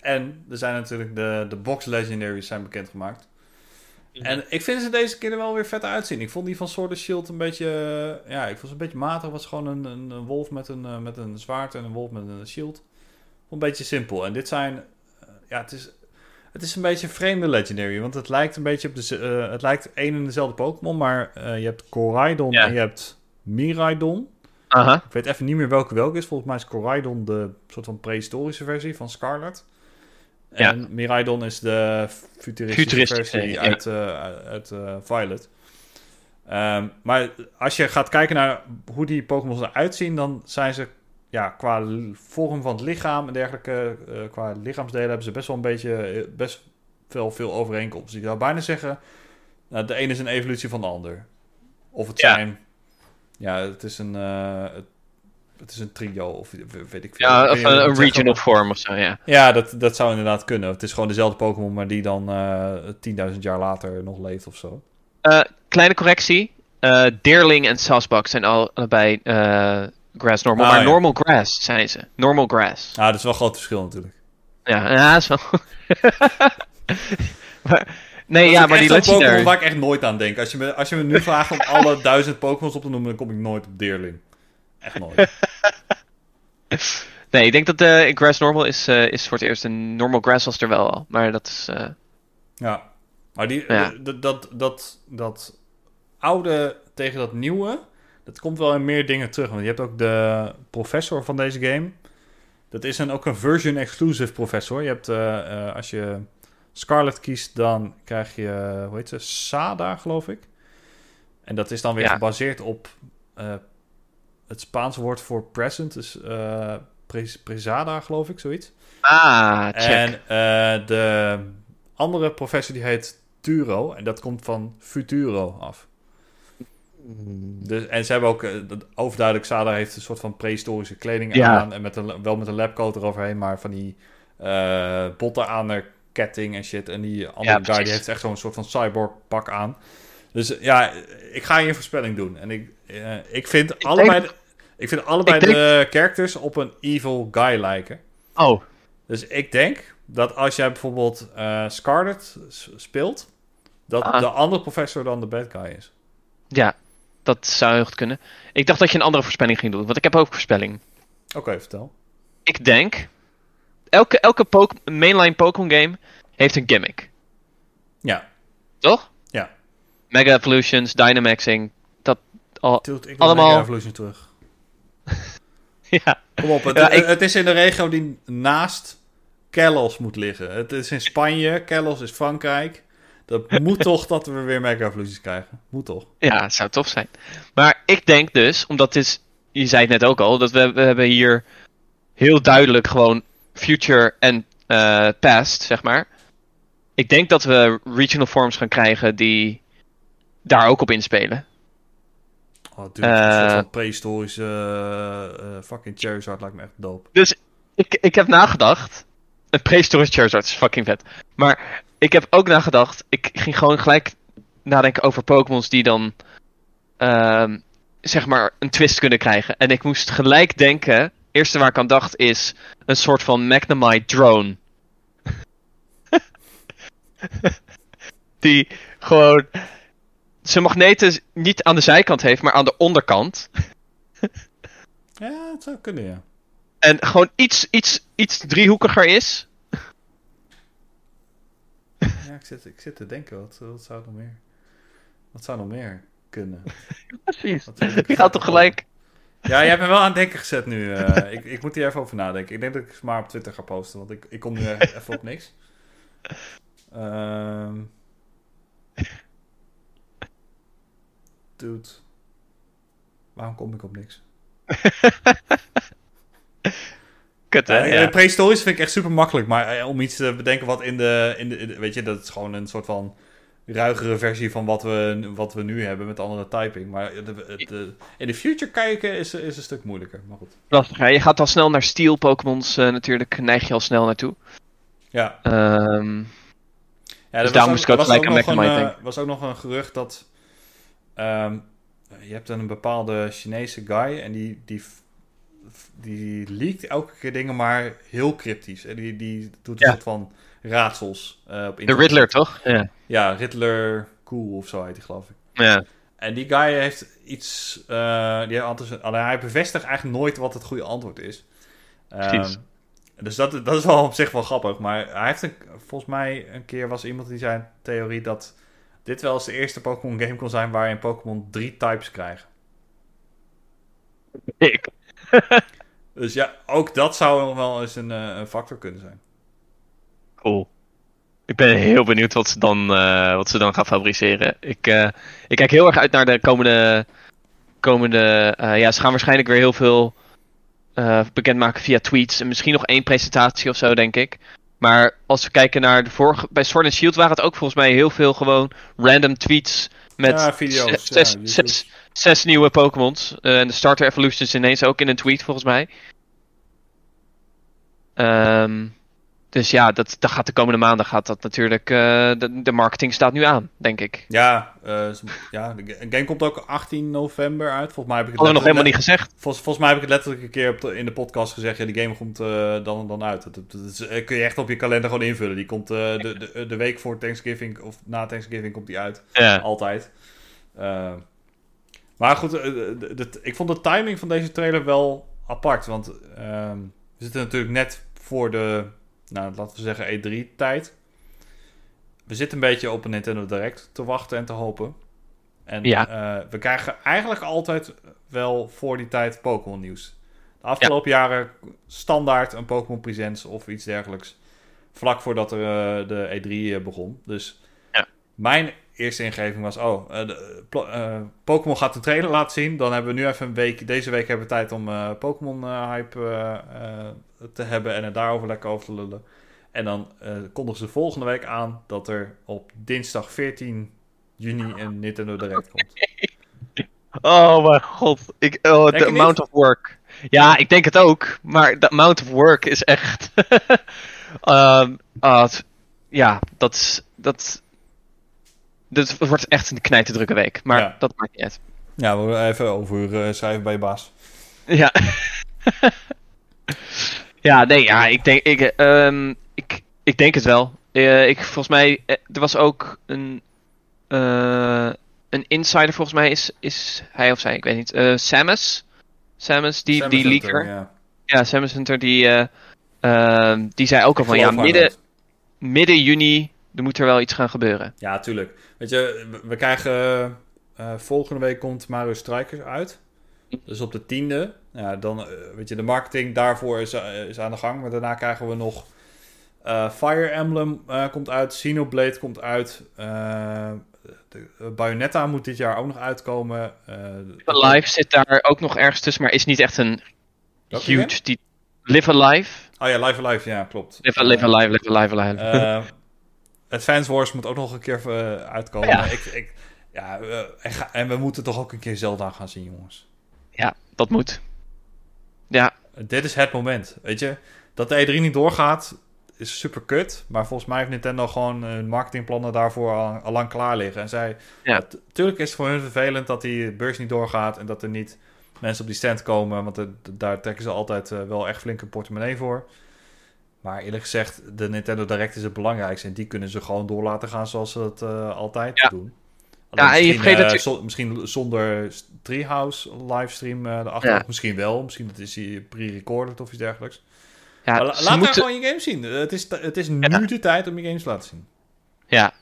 en er zijn natuurlijk de, de box legendaries zijn bekendgemaakt. En ik vind ze deze keer er wel weer vet uitzien. Ik vond die van Sword Shield een beetje... eh, ja, ik vond ze een beetje matig. Was gewoon een, een, een wolf met een, eh, met een zwaard en een wolf met een shield. Een beetje simpel. En dit zijn... eh, ja, het is... Het is een beetje een vreemde legendary, want het lijkt een beetje op de... het lijkt één en dezelfde Pokémon, maar eh, je hebt Koraidon Ja. en je hebt Miraidon. Aha. Ik weet even niet meer welke welke is. Volgens mij is Coraidon de soort van prehistorische versie van Scarlet. Ja. En Miraidon is de futuristische Futuristische, versie ja. uit, eh, uit eh, Violet. Ehm, maar als je gaat kijken naar hoe die Pokémon eruit zien, dan zijn ze ja, qua vorm van het lichaam en dergelijke, eh, qua lichaamsdelen hebben ze best wel een beetje, best wel veel overeenkomsten. Ik zou bijna zeggen, nou, de ene is een evolutie van de ander. Of het Ja. zijn, ja, het is een, eh, het, het is een trio of weet ik veel. Ja, of een, regional vorm of zo, ja. ja, dat, dat zou inderdaad kunnen. Het is gewoon dezelfde Pokémon, maar die dan eh 10.000 jaar later nog leeft of zo. Eh, kleine correctie. Deerling en Sasbak zijn al, allebei grass normal. Ah, maar ja. normal grass zijn ze. Normal grass. Ah, dat is wel een groot verschil natuurlijk. Ja, ja dat is wel... maar, nee, Dat ja, is maar die zo'n Pokémon legendary... waar ik echt nooit aan denk. Als je me, als je me nu vraagt om alle duizend Pokémons op te noemen, dan kom ik nooit op Deerling. Echt nooit. Nee, ik denk dat de grass normal is, eh, is voor het eerst een normal grass was er wel al. Maar dat is... eh, Ja. Maar die, Ja. d- d- dat, dat, dat oude tegen dat nieuwe, dat komt wel in meer dingen terug. Want je hebt ook de professor van deze game. Dat is een, ook een version-exclusive professor. Je hebt, eh, eh, als je Scarlet kiest, dan krijg je, hoe heet ze, Sada, geloof ik. En dat is dan weer Ja. gebaseerd op eh, het Spaanse woord voor present. Dus eh pres- presada, geloof ik, zoiets. Ah, check. En eh, de andere professor die heet Turo. En dat komt van Futuro af. Dus, en ze hebben ook, overduidelijk, Sada heeft een soort van prehistorische kleding Ja. aan. En met een, wel met een labcoat eroverheen, maar van die botten aan de ketting en shit. En die andere Ja, guy die heeft echt zo'n soort van cyborg pak aan. Dus eh, ja, ik ga hier een voorspelling doen. En ik, eh, ik vind allebei, de, ik vind allebei ik denk- de characters op een evil guy lijken. Oh, Dus ik denk dat als jij bijvoorbeeld eh Scarlet speelt, dat Ah. de andere professor dan de bad guy is. Ja, dat zou heel goed kunnen. Ik dacht dat je een andere voorspelling ging doen, want ik heb ook voorspelling. Oké, vertel. Ik denk, elke, elke Pok- mainline Pokémon game heeft een gimmick, Ja, toch? Ja. Mega Evolutions, Dynamaxing, dat al... Ik Allemaal- Mega Evolution terug. ja. Kom op, het, Ja, ik- het is in de regio die naast Kelos moet liggen. Het is in Spanje, Kelos is Frankrijk. Dat moet toch dat we weer Mega Evolutions krijgen. Moet toch? Ja, het zou tof zijn. Maar ik denk dus, omdat is, je zei het net ook al, dat we, we hebben hier heel duidelijk gewoon future en eh, past, zeg maar. Ik denk dat we regional forms gaan krijgen die daar ook op inspelen. Oh, dude, een soort van prehistorische eh, eh, fucking Charizard lijkt me echt dope. Dus ik, ik heb nagedacht. Een prehistorisch Charizard is fucking vet. Maar ik heb ook nagedacht. Ik ging gewoon gelijk nadenken over Pokémons die dan. ehm, zeg maar een twist kunnen krijgen. En ik moest gelijk denken. Eerste waar ik aan dacht is. Een soort van Magnemite drone. die gewoon. Zijn magneten niet aan de zijkant heeft, maar aan de onderkant. Ja, het zou kunnen, ja. En gewoon iets, iets, iets driehoekiger is. Ja, ik zit, ik zit te denken, wat, wat zou nog meer... Wat zou nog meer kunnen? Precies. Je gaat toch gelijk. Ja, jij hebt me wel aan het denken gezet nu. eh. ik, ik moet hier even over nadenken. Ik denk dat ik het maar op Twitter ga posten, want ik, ik kom nu even op niks. Ehm Dude. Waarom kom ik op niks? Kut, hè? Ja. Prehistorisch vind ik echt super makkelijk, maar eh, om iets te bedenken wat in de, in de, in de- Weet je, dat is gewoon een soort van ruigere versie van wat we, wat we nu hebben met andere typing. Maar de, de- de- in de future kijken is, is een stuk moeilijker. Maar goed. Lastig, hè? Je gaat al snel naar steel Pokémons eh, natuurlijk. Neig je al snel naartoe. Ja, Ehm, Ja, Dus daar moest ik ook gelijk aan eh, denken. was ook nog een gerucht dat... ehm, je hebt een bepaalde Chinese guy en die, die, die leakt elke keer dingen, maar heel cryptisch. En die, die doet een Ja. soort van raadsels eh, op de. Riddler, toch? Ja. Ja, Riddler Cool of zo heet hij geloof ik. ja. En die guy heeft iets... eh, die had dus, hij bevestigt eigenlijk nooit wat het goede antwoord is. Precies. dus dat, dat is wel op zich wel grappig. Maar hij heeft een, volgens mij een keer was iemand die zei theorie dat dit wel eens de eerste Pokémon game kon zijn waarin Pokémon drie types krijgen. Ik. Dus ja, ook dat zou wel eens een, eh, een factor kunnen zijn. Cool. Ik ben heel benieuwd wat ze dan, eh, wat ze dan gaan fabriceren. Ik, eh, ik kijk heel erg uit naar de komende. komende eh, ja, ze gaan waarschijnlijk weer heel veel bekendmaken via tweets. En misschien nog één presentatie of zo, denk ik. Maar als we kijken naar de vorige. Bij Sword and Shield waren het ook volgens mij heel veel gewoon random tweets. Met Ja, video's, zes, ja, zes, zes, nieuwe Pokémons. En de Starter Evolutions ineens ook in een tweet, volgens mij. Ehm, dus ja, dat, dat gaat de komende maanden gaat dat natuurlijk. eh, de, de marketing staat nu aan, denk ik. Ja, eh, ja, de ga- game komt ook 18 november uit. Volgens mij heb ik het Hadden nog helemaal niet gezegd. Volgens, volgens mij heb ik het letterlijk een keer op de- in de podcast gezegd. Ja, die game komt eh, dan dan uit. Dat, dat, dat is- kun je echt op je kalender gewoon invullen. Die komt de, de, de week voor Thanksgiving of na Thanksgiving komt die uit. Ja. Altijd. Maar goed, ik vond de timing van deze trailer wel apart. Want ehm, we zitten natuurlijk net voor de, nou, laten we zeggen, E3-tijd. We zitten een beetje op een Nintendo Direct te wachten en te hopen. En Ja. eh, we krijgen eigenlijk altijd wel voor die tijd Pokémon nieuws. De afgelopen jaren standaard een Pokémon Presents of iets dergelijks. Vlak voordat er eh, de E3 eh, begon. Dus Ja. mijn eerste ingeving was: oh, de- Pokémon gaat een trailer laten zien. Dan hebben we nu even een week. Deze week hebben we tijd om Pokémon hype te hebben en het daarover lekker over te lullen. En dan kondigen ze volgende week aan dat er op dinsdag 14 juni een Nintendo Direct komt. Oh mijn god. Ik, oh, de amount of work. Ja, ik denk het ook. Maar de amount of work is echt. Ehm, ah, ja, dat is. Dat, dit wordt echt een knijterdrukke week. Maar Ja. dat maakt niet uit. Ja, we even over eh, schrijven bij je baas. Ja. ja, nee, ja, ik denk, ik, ehm, ik, ik denk het wel. Eh, ik, volgens mij, eh, er was ook een eh, een insider volgens mij is, is hij of zij, ik weet niet. eh Samus. Samus, die, Samus die Hunter, leaker. Ja. Ja, Samus Hunter, die, eh, ehm, die zei ook al van ja, midden, midden juni, er moet er wel iets gaan gebeuren. Ja, tuurlijk. Weet je, we- krijgen... volgende week komt Mario Strikers uit. Dus op de tiende. Ja, dan, eh, weet je, de marketing daarvoor is, eh, is aan de gang. Maar daarna krijgen we nog... eh, Fire Emblem komt uit. Xenoblade komt uit. de, Bayonetta moet dit jaar ook nog uitkomen. Live zit daar ook nog ergens tussen, maar is niet echt een huge... Die, Live Alive. Oh ja, Live Alive, ja, klopt. Live, live Alive, Live Alive, Alive. Eh Advance Wars moet ook nog een keer uitkomen. Ja. Ik, ik, ja, en, ga- en we moeten toch ook een keer Zelda gaan zien, jongens. ja, dat moet. Ja, Dit is het moment, weet je. Dat de E3 niet doorgaat, is super kut. Maar volgens mij heeft Nintendo gewoon hun marketingplannen daarvoor al, al lang klaar liggen. En zij, Ja. het- tuurlijk is het voor hun vervelend dat die beurs niet doorgaat... en dat er niet mensen op die stand komen... want daar trekken ze altijd eh, wel echt flinke portemonnee voor. Maar eerlijk gezegd, de Nintendo Direct is het belangrijkste... en die kunnen ze gewoon door laten gaan zoals ze dat eh, altijd Ja. doen. Ja, en je vergeet eh, dat misschien zonder Treehouse livestream eh erachter. Ja. Misschien wel. Misschien is hij pre-recorded of iets dergelijks. ja laat daar moeten... gewoon je games zien. Het is, het is nu Ja. de tijd om je games te laten zien. Ja.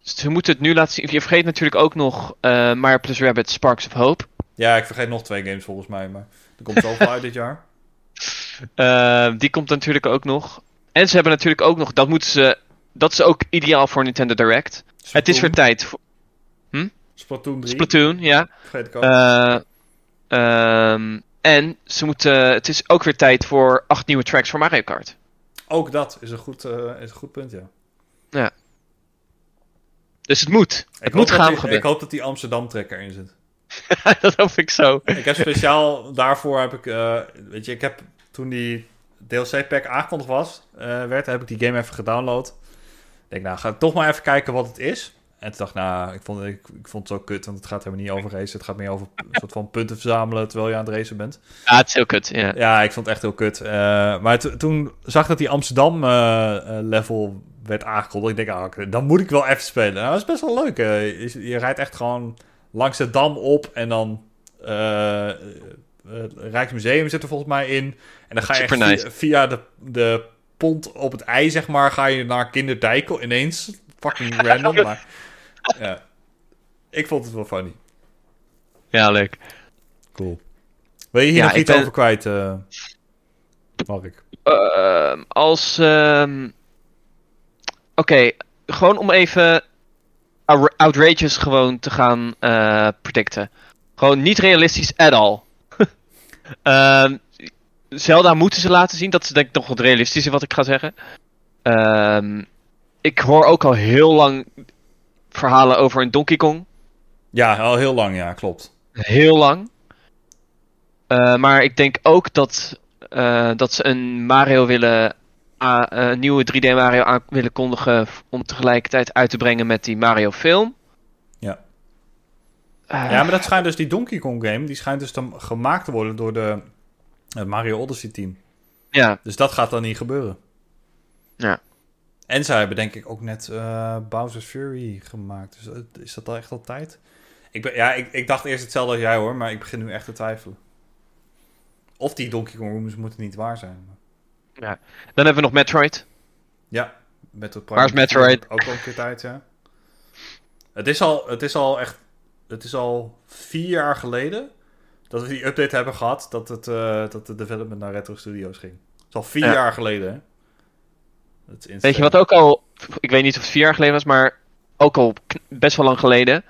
Ze moeten het nu laten zien. Je vergeet natuurlijk ook nog eh Mario plus Rabbit Sparks of Hope. Ja, ik vergeet nog twee games volgens mij. Maar er komt zoveel uit dit jaar. Eh, die komt natuurlijk ook nog. En ze hebben natuurlijk ook nog, dat moeten ze, dat is ook ideaal voor Nintendo Direct. Het is weer tijd voor Splatoon 3. Splatoon, ja. Vergeet ik ook. Eh, ehm, en ze moeten, het is ook weer tijd voor acht nieuwe tracks voor Mario Kart. ook dat is een goed, eh, is een goed punt, ja. Dus het moet. Ik Het moet gaan die- Ik gebeuren. hoop dat die Amsterdam-trekker in zit. dat hoop ik zo. Ik heb speciaal daarvoor heb ik, eh, weet je, ik heb toen die DLC-pack aangekondigd was, werd, heb ik die game even gedownload. Ik denk, nou, ga ik toch maar even kijken wat het is. En toen dacht ik, nou, ik vond, ik, ik vond het zo kut, want het gaat helemaal niet over racen. Het gaat meer over een soort van punten verzamelen terwijl je aan het racen bent. Ja, het is heel kut. Ja. Ja, ik vond het echt heel kut. Eh, maar to- toen zag ik dat die Amsterdam-level werd aangekondigd. Ik denk, ah, dan moet ik wel even spelen. Nou, dat is best wel leuk. eh. je, je rijdt echt gewoon langs de dam op en dan... eh eh, Rijksmuseum zit er volgens mij in. En dan ga je echt nice. via, de, de pont op het ei, zeg maar, ga je naar Kinderdijkel ineens. Fucking random, maar... Ja. Ik vond het wel funny. ja, leuk. Cool. Wil je hier Ja, nog ik iets ben- over kwijt, eh Mark? Ehm, als. ehm, Oké, gewoon om even ou- outrageous gewoon te gaan eh predicten. Gewoon niet realistisch at all. Ehm, Zelda moeten ze laten zien. Dat is denk ik nog wat realistischer wat ik ga zeggen. Ehm, ik hoor ook al heel lang verhalen over een Donkey Kong. Ja, al heel lang, ja, klopt. Heel lang. Eh, maar ik denk ook dat, eh, dat ze een Mario willen. een nieuwe 3D Mario aan willen kondigen. om tegelijkertijd uit te brengen met die Mario film. Ja. Eh, Ja, maar dat schijnt dus, die Donkey Kong game, die schijnt dus te, gemaakt te worden door de het Mario Odyssey team. ja, Dus dat gaat dan niet gebeuren. Ja. En zij hebben denk ik ook net eh Bowser's Fury gemaakt. Dus eh, is dat al echt al tijd? Ik, ben, ja, ik, ik dacht eerst hetzelfde als jij hoor, maar ik begin nu echt te twijfelen. Of die Donkey Kong rooms moeten niet waar zijn. dan hebben we nog Metroid. Ja, Metroid Prime. Waar is Metroid? Ook al een keer tijd, ja. Het is al, het is al echt... Het is al vier jaar geleden dat we die update hebben gehad... dat, het, eh, dat de development naar Retro Studios ging. Het is al vier Ja. jaar geleden, hè? Dat is Weet je wat ook al. Ik weet niet of het vier jaar geleden was, maar ook al best wel lang geleden.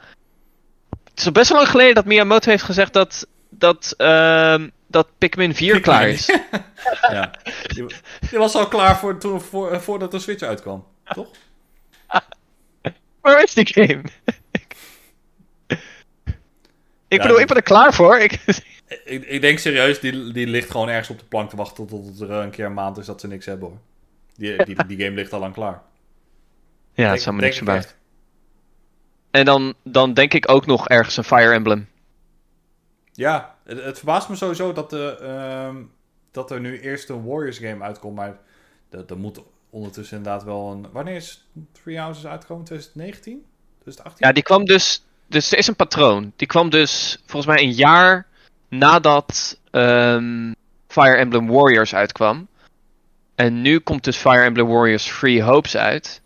Het is al best wel lang geleden dat Miyamoto heeft gezegd dat. dat, ehm, dat Pikmin 4 Pikmin. klaar is. Ja. Die, was al klaar voor, toen, voor, eh, voordat de Switch uitkwam, toch? Waar is die game? ik Ja, bedoel, ik ben er klaar voor. Ik, Ik, ik denk serieus, die, die ligt gewoon ergens op de plank te wachten... tot er een keer een maand is dat ze niks hebben, hoor. Die, die, die game ligt al lang klaar. ja, Denk- dat zou me niks echt. En dan, dan denk ik ook nog ergens een Fire Emblem. Ja, het, het verbaast me sowieso dat, de, ehm, dat er nu eerst een Warriors game uitkomt. Maar er er moet ondertussen inderdaad wel een... Wanneer is Three Houses uitgekomen? 2019? 2018? Ja, die kwam dus. Dus er is een patroon. Die kwam dus volgens mij een jaar nadat ehm, Fire Emblem Warriors uitkwam. En nu komt dus Fire Emblem Warriors Free Hopes uit.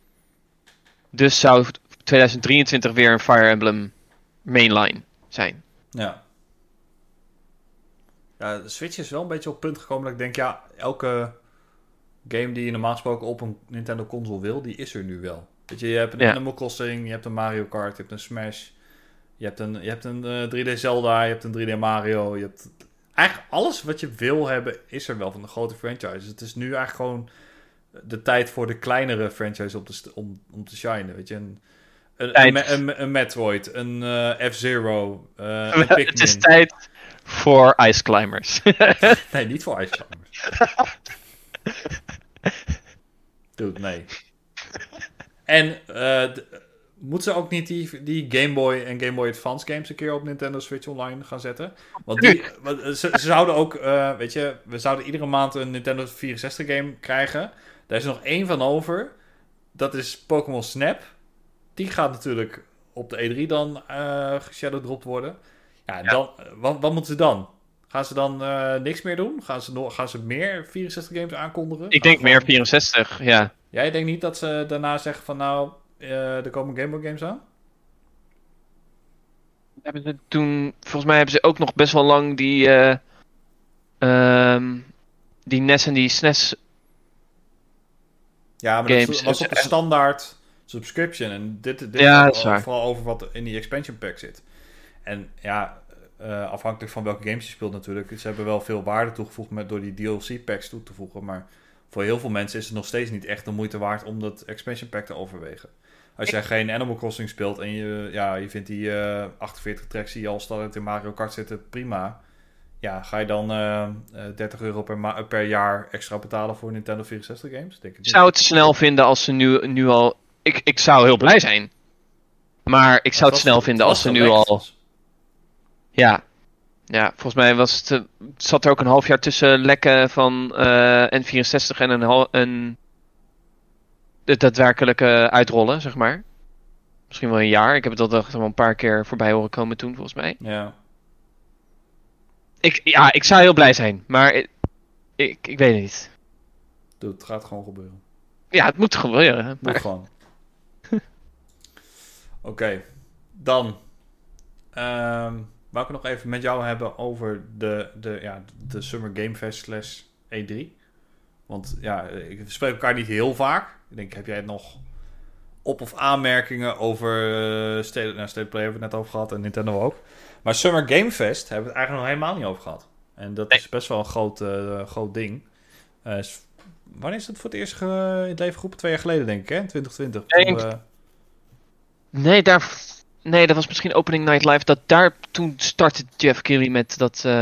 Dus zou 2023 weer een Fire Emblem mainline zijn. Ja. Ja, de Switch is wel een beetje op het punt gekomen dat ik denk, ja, elke game die je normaal gesproken op een Nintendo console wil, die is er nu wel. Weet je, je hebt een Ja. Animal Crossing, je hebt een Mario Kart, je hebt een Smash, je hebt een, je hebt een eh, 3D Zelda, je hebt een 3D Mario, je hebt... Eigenlijk alles wat je wil hebben, is er wel van de grote franchises. Het is nu eigenlijk gewoon de tijd voor de kleinere franchises om te, om, om te shinen, weet je. Een, een, een, een, een Metroid, een eh, F-Zero, eh, een Het is Pikmin. tijd voor Ice Climbers. Nee, niet voor Ice Climbers. Dude, nee. En eh, moeten ze ook niet die, die Game Boy en Game Boy Advance games een keer op Nintendo Switch Online gaan zetten? Want die, want ze, ze zouden ook, eh, weet je, we zouden iedere maand een Nintendo 64 game krijgen. Daar is nog één van over. Dat is Pokémon Snap. Die gaat natuurlijk op de E3 dan eh geshadowdropt worden. Ja. Dan, eh, wat, wat moeten ze dan? Gaan ze dan eh, niks meer doen? Gaan ze, nog, gaan ze meer 64 games aankondigen? Ik denk meer gewoon- 64, ja. Jij denkt niet dat ze daarna zeggen van nou, eh, er komen Game Boy games aan? Hebben ze toen, volgens mij hebben ze ook nog best wel lang die, eh, ehm, die NES en die SNES. Ja, maar Games, dat was dus op de echt- standaard subscription. En dit, dit Ja, is vooral over wat in die expansion pack zit. En ja, eh, afhankelijk van welke games je speelt natuurlijk. Ze hebben wel veel waarde toegevoegd met, door die DLC packs toe te voegen. Maar voor heel veel mensen is het nog steeds niet echt de moeite waard om dat expansion pack te overwegen. Als jij geen Animal Crossing speelt en je, ja, je vindt die eh 48 tracks die al standaard in Mario Kart zitten prima. Ja, ga je dan eh, eh, 30 euro per, ma- per jaar extra betalen voor Nintendo 64 games? Denk ik niet. zou het snel vinden als ze nu, nu al. Ik, ik zou heel blij zijn. Maar ik zou het was- snel vinden als ze nu al. Ja. Ja, volgens mij was het, eh, zat er ook een half jaar tussen lekken van eh, N64 en een, hal- een het daadwerkelijke uitrollen, zeg maar. Misschien wel een jaar. Ik heb het al echt wel een paar keer voorbij horen komen toen, volgens mij. Ja. Ik, ja, ik zou heel blij zijn, maar ik, ik, ik weet het niet. Het gaat gewoon gebeuren. Ja, het moet gebeuren. Moet gewoon. Oké, dan ehm wou ik nog even met jou hebben over de, de, ja, de Summer Game Fest slash E3. Want ja, ik spreek elkaar niet heel vaak. Ik denk, heb jij het nog op- of aanmerkingen over eh State, nou, State of Play hebben we het net over gehad en Nintendo ook. Maar Summer Game Fest hebben we het eigenlijk nog helemaal niet over gehad. En dat Nee. is best wel een groot, eh, groot ding. Eh, wanneer is het voor het eerst ge- in het leven geroepen? Twee jaar geleden, denk ik, hè? 2020. Denk- Toen, eh, nee, daar, nee, dat was misschien Opening Night Live. Dat daar toen startte Jeff Keighley met dat, eh,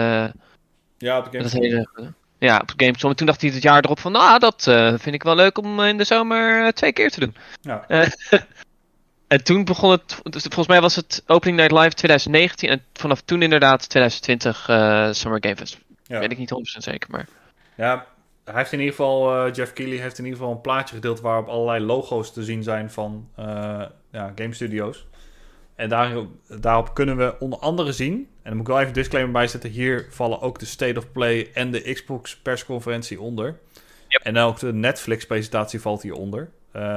ja, op de dat Gamescom. hele. Ja, op Gamescom. En toen dacht hij het jaar erop van, nou, dat eh, vind ik wel leuk om in de zomer eh, twee keer te doen. Ja. En toen begon het, dus volgens mij was het Opening Night Live 2019 en vanaf toen inderdaad 2020 eh, Summer Game Fest. Ja. Weet ik niet 100% zeker, maar... Ja, hij heeft in ieder geval, eh, Jeff Keighley heeft in ieder geval een plaatje gedeeld waarop allerlei logo's te zien zijn van eh, ja, game studios. En daarop, daarop kunnen we onder andere zien, en dan moet ik wel even een disclaimer bij zetten, hier vallen ook de State of Play en de Xbox persconferentie onder. Yep. En ook de Netflix presentatie valt hieronder.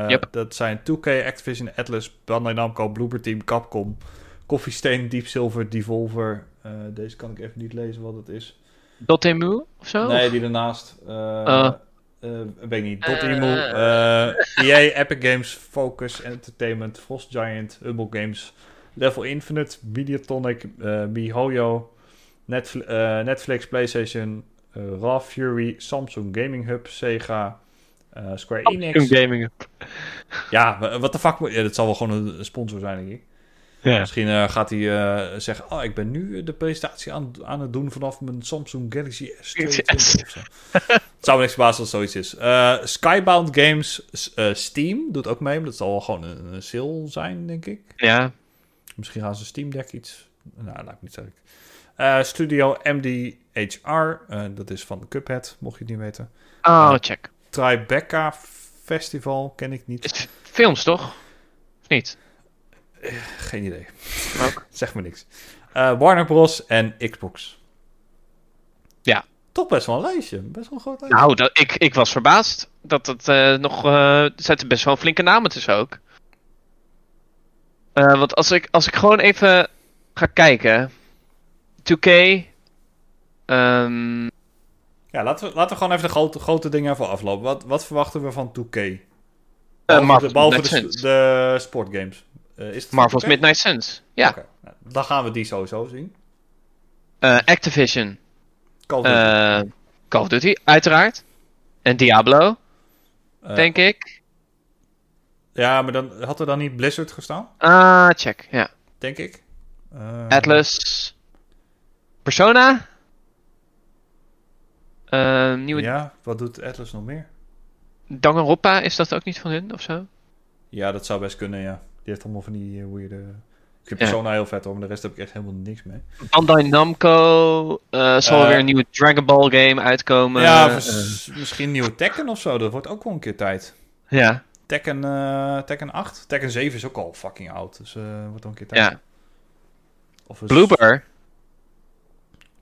Yep. Dat zijn 2K, Activision, Atlas, Bandai Namco, Bloober Team, Capcom, Coffee Stain, Deep Silver, Devolver. Eh, deze kan ik even niet lezen wat het is. Dotemu of zo? Nee, die ernaast. eh Eh, weet ik niet. Eh. Dotemu. eh EA, Epic Games, Focus Entertainment, Frost Giant, Humble Games, Level Infinite, Mediatonic, eh MiHoYo, Netfl- eh, Netflix, PlayStation, eh, Raw Fury, Samsung Gaming Hub, Sega, eh, Square Enix. Samsung Gaming. Ja, wa- wat de fuck moet... Ja, dat zal wel gewoon een sponsor zijn, denk ik. Ja. Misschien eh, gaat hij eh, zeggen: Oh, ik ben nu de presentatie aan, aan het doen vanaf mijn Samsung Galaxy S22 of zo. Het zou me niks verbazen als zoiets is. Eh, Skybound Games, s- eh, Steam doet ook mee, dat zal wel gewoon een, een sale zijn, denk ik. Ja, Misschien gaan ze Steam Deck iets. Nou, laat ik niet zeggen. Eh, Studio MDHR, eh, dat is van de Cuphead, mocht je het niet weten. oh, check. Tribeca Festival ken ik niet. Is films toch? Of niet? Geen idee. Ook. zeg me niks. Eh, Warner Bros. en Xbox. Ja. Toch best wel een lijstje. Best wel een groot lijstje. Nou, dat, ik, ik was verbaasd dat het eh, nog. eh er zaten best wel flinke namen tussen ook. Want als ik, als ik gewoon even ga kijken. 2K. ehm, Ja, laten we, laten we gewoon even de grote, grote dingen even aflopen. Wat, wat verwachten we van 2K? eh, Behalve, de, behalve de, de sportgames. Eh, is het Marvel's 2K? Midnight Suns. Ja. Nou, dan gaan we die sowieso zien. Eh, Activision. Call of Duty. eh, Call of Duty, uiteraard. En Diablo, denk ik. Ja, maar dan had er dan niet Blizzard gestaan, Ah, check. Ja. denk ik. Atlas. Persona. Nieuwe Ja, wat doet Atlas nog meer? Danganronpa, is dat ook niet van hun of zo? Ja, dat zou best kunnen, ja. Die heeft allemaal van die eh, weirde... Ik vind. Persona heel vet hoor, maar de rest heb ik echt helemaal niks mee. Bandai Namco. eh zal er Eh, weer een nieuwe Dragon Ball game uitkomen. ja, vers- misschien nieuwe Tekken of zo. Dat wordt ook wel een keer tijd. ja, Tekken, Tekken 8? Tekken 7 is ook al fucking oud. Dus wordt ook een keer tijd. ja. Of is Bloober.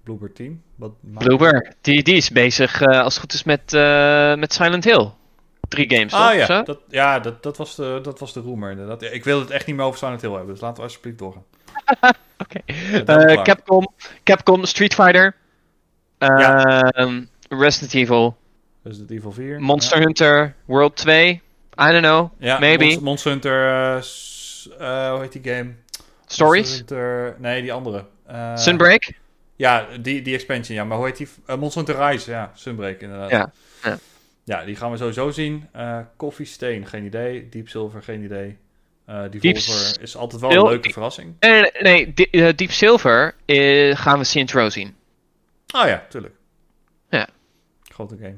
Bloober Team? Wat Bloober. Die, die is bezig, als het goed is, met, met Silent Hill. Drie games? Ah ja, zo? dat, ja dat, dat, was de, dat was de rumor inderdaad. Ja, ik wil het echt niet meer over Silent Hill hebben, dus laten we alsjeblieft doorgaan. Oké. Eh. Capcom. Capcom Street Fighter. Ehm, Resident Evil. De Evil 4. Monster Hunter World 2. I don't know. Maybe. Monster, Monster Hunter... eh, eh, hoe heet die game? Stories. Hunter... Nee, die andere. Sunbreak. Ja, die, die expansion, ja. Maar hoe heet die? Monster Hunter Rise, ja. Sunbreak, inderdaad. Ja, ja. Ja, die gaan we sowieso zien. Coffee Stain, geen idee. Deep Silver, geen idee. Eh die Deep Silver is altijd wel een leuke verrassing. Nee, nee, eh, Deep Silver gaan we Row zien. Ah ja, tuurlijk. Ja. Grote game.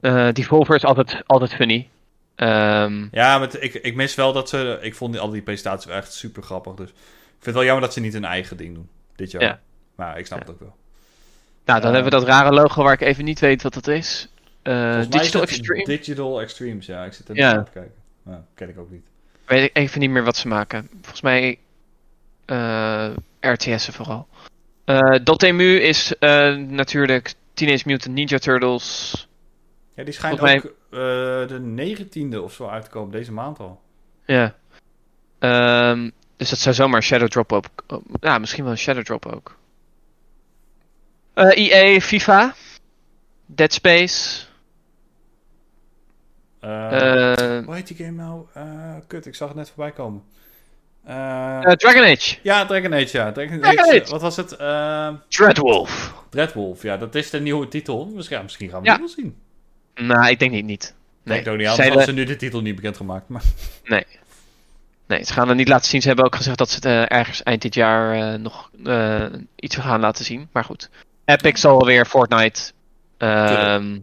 Eh Devolver is altijd, altijd funny. Ehm, Ja, maar ik, ik mis wel dat ze... Ik vond die, al die presentaties wel echt super grappig. Dus ik vind het wel jammer dat ze niet hun eigen ding doen. Dit jaar. Ja. Maar ik snap Ja. het ook wel. nou, dan hebben we dat rare logo waar ik even niet weet wat dat is. Eh, mij Digital het Extreme. Digital Extremes, ja. Ik zit er Ja. te kijken. Nou, ken ik ook niet. Weet ik even niet meer wat ze maken. Volgens mij eh RTS'en vooral. Eh Dotemu is natuurlijk Teenage Mutant Ninja Turtles. Ja, die schijnt Volgens ook de 19e of zo uit te komen. Deze maand al. Ja. Ehm, dus dat zou zomaar Shadow Drop ook. oh, Ja, misschien wel een Shadow Drop ook. Eh EA, FIFA. Dead Space. Eh, hoe heet die game nou? Eh, kut, ik zag het net voorbij komen. Eh, Dragon Age. ja, Dragon Age, ja. Dragon Dragon Age. Age. Wat was het? Eh Dreadwolf. ja, dat is de nieuwe titel. Misschien, misschien gaan we Ja. die wel zien. Nou, ik denk niet. niet. Nee, ik ook niet de- ze nu de titel niet bekendgemaakt. Maar nee. Nee, ze gaan het niet laten zien. Ze hebben ook gezegd dat ze het ergens eind dit jaar nog iets gaan laten zien. Maar goed. Epic zal weer Fortnite. ehm,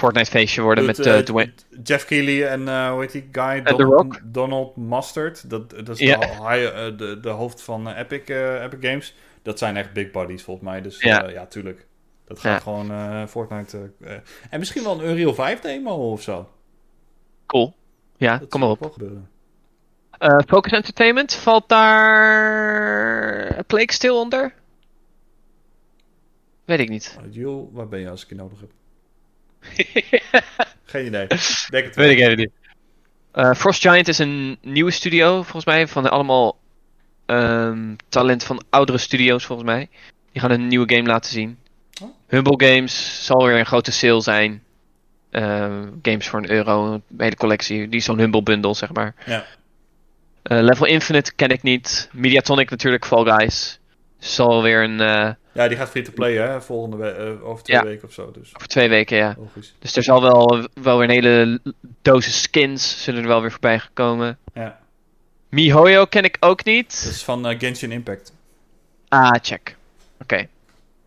Fortnite feestje worden Doet, met eh, eh, Dwayne. Jeff Keighley en eh, hoe heet die guy? The Donald, Rock. Donald Mustard. Dat, dat is de, de, de hoofd van Epic, Epic Games. Dat zijn echt big buddies volgens mij. Dus Ja. tuurlijk. Dat gaat Ja. gewoon Fortnite. en misschien wel een Unreal 5 demo of zo. Cool. Ja, Dat kom maar op. Focus Entertainment, valt daar Plague Still onder? Weet ik niet. Jules, waar ben je als ik je nodig heb? Geen idee. Denk het wel. Weet ik even niet. Eh, Frost Giant is een nieuwe studio, volgens mij. Van allemaal ehm, talent van oudere studio's, volgens mij. Die gaan een nieuwe game laten zien. Oh. Humble Games zal weer een grote sale zijn. Ehm, games voor een euro, een hele collectie. Die is zo'n Humble bundle, zeg maar. Ja. Eh, Level Infinite ken ik niet. Mediatonic natuurlijk, Fall Guys. Zal weer een... Ja, die gaat free-to-play hè, volgende we- eh, over twee Ja. weken of zo. Dus over twee weken, ja. logisch. Dus er zal wel, wel weer een hele dosis skins zullen er wel weer voorbij gekomen. Ja. MiHoYo ken ik ook niet. Dat is van eh, Genshin Impact. Ah, check. Oké.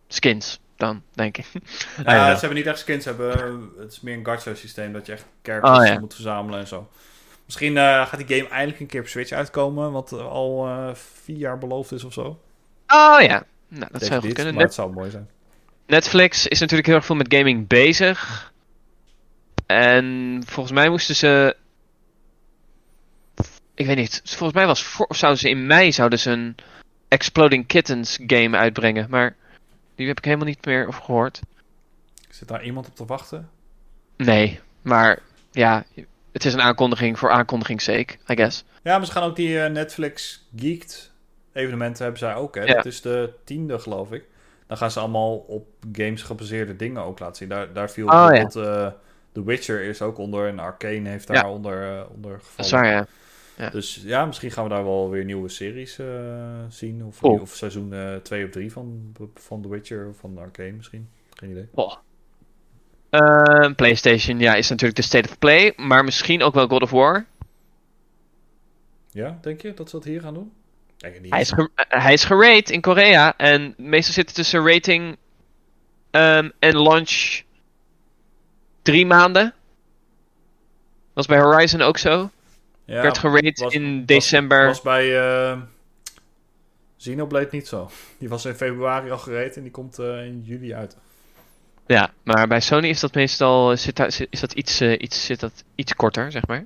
Skins dan, denk ik. Ja, ja. ze hebben niet echt skins. Hebben, eh, het is meer een gacha systeem dat je echt characters Oh, ja. moet verzamelen en zo. Misschien gaat die game eindelijk een keer op Switch uitkomen, wat al vier jaar beloofd is of zo. Oh ja. Nou, dat zou goed kunnen. Net- het zou mooi zijn. Netflix is natuurlijk heel erg veel met gaming bezig. En volgens mij moesten ze ik weet niet. Volgens mij was voor, of zouden ze in mei zouden ze een Exploding Kittens game uitbrengen. Maar die heb ik helemaal niet meer over gehoord. Zit daar iemand op te wachten? Nee, maar ja, het is een aankondiging voor aankondigingssake, I guess. Ja, maar ze gaan ook die eh, Netflix Geeked evenementen hebben zij ook. Hè? Ja. Dat is de tiende, geloof ik. Dan gaan ze allemaal op games gebaseerde dingen ook laten zien. Daar, daar viel Oh, ja. bijvoorbeeld eh, The Witcher is ook onder en Arcane heeft daar Ja. onder, eh, onder gevallen. Dat is waar, ja. Dus ja, misschien gaan we daar wel weer nieuwe series eh, zien. Of, Cool. of seizoen 2 of 3 van, van The Witcher of van Arcane misschien. Geen idee. Oh. PlayStation, ja, is natuurlijk de State of Play. Maar misschien ook wel God of War. Ja, denk je dat ze dat hier gaan doen? Niet. Hij is, ge- eh, hij is gerate in Korea. En meestal zit het tussen rating ehm, en launch drie maanden. Was bij Horizon ook zo. ja, werd gerate in was- december. Was bij eh Xenoblade niet zo. Die was in februari al gereed en die komt eh, in juli uit. Ja, maar bij Sony is dat meestal zit daar, zit- is dat iets, eh, iets, zit dat iets korter, zeg maar.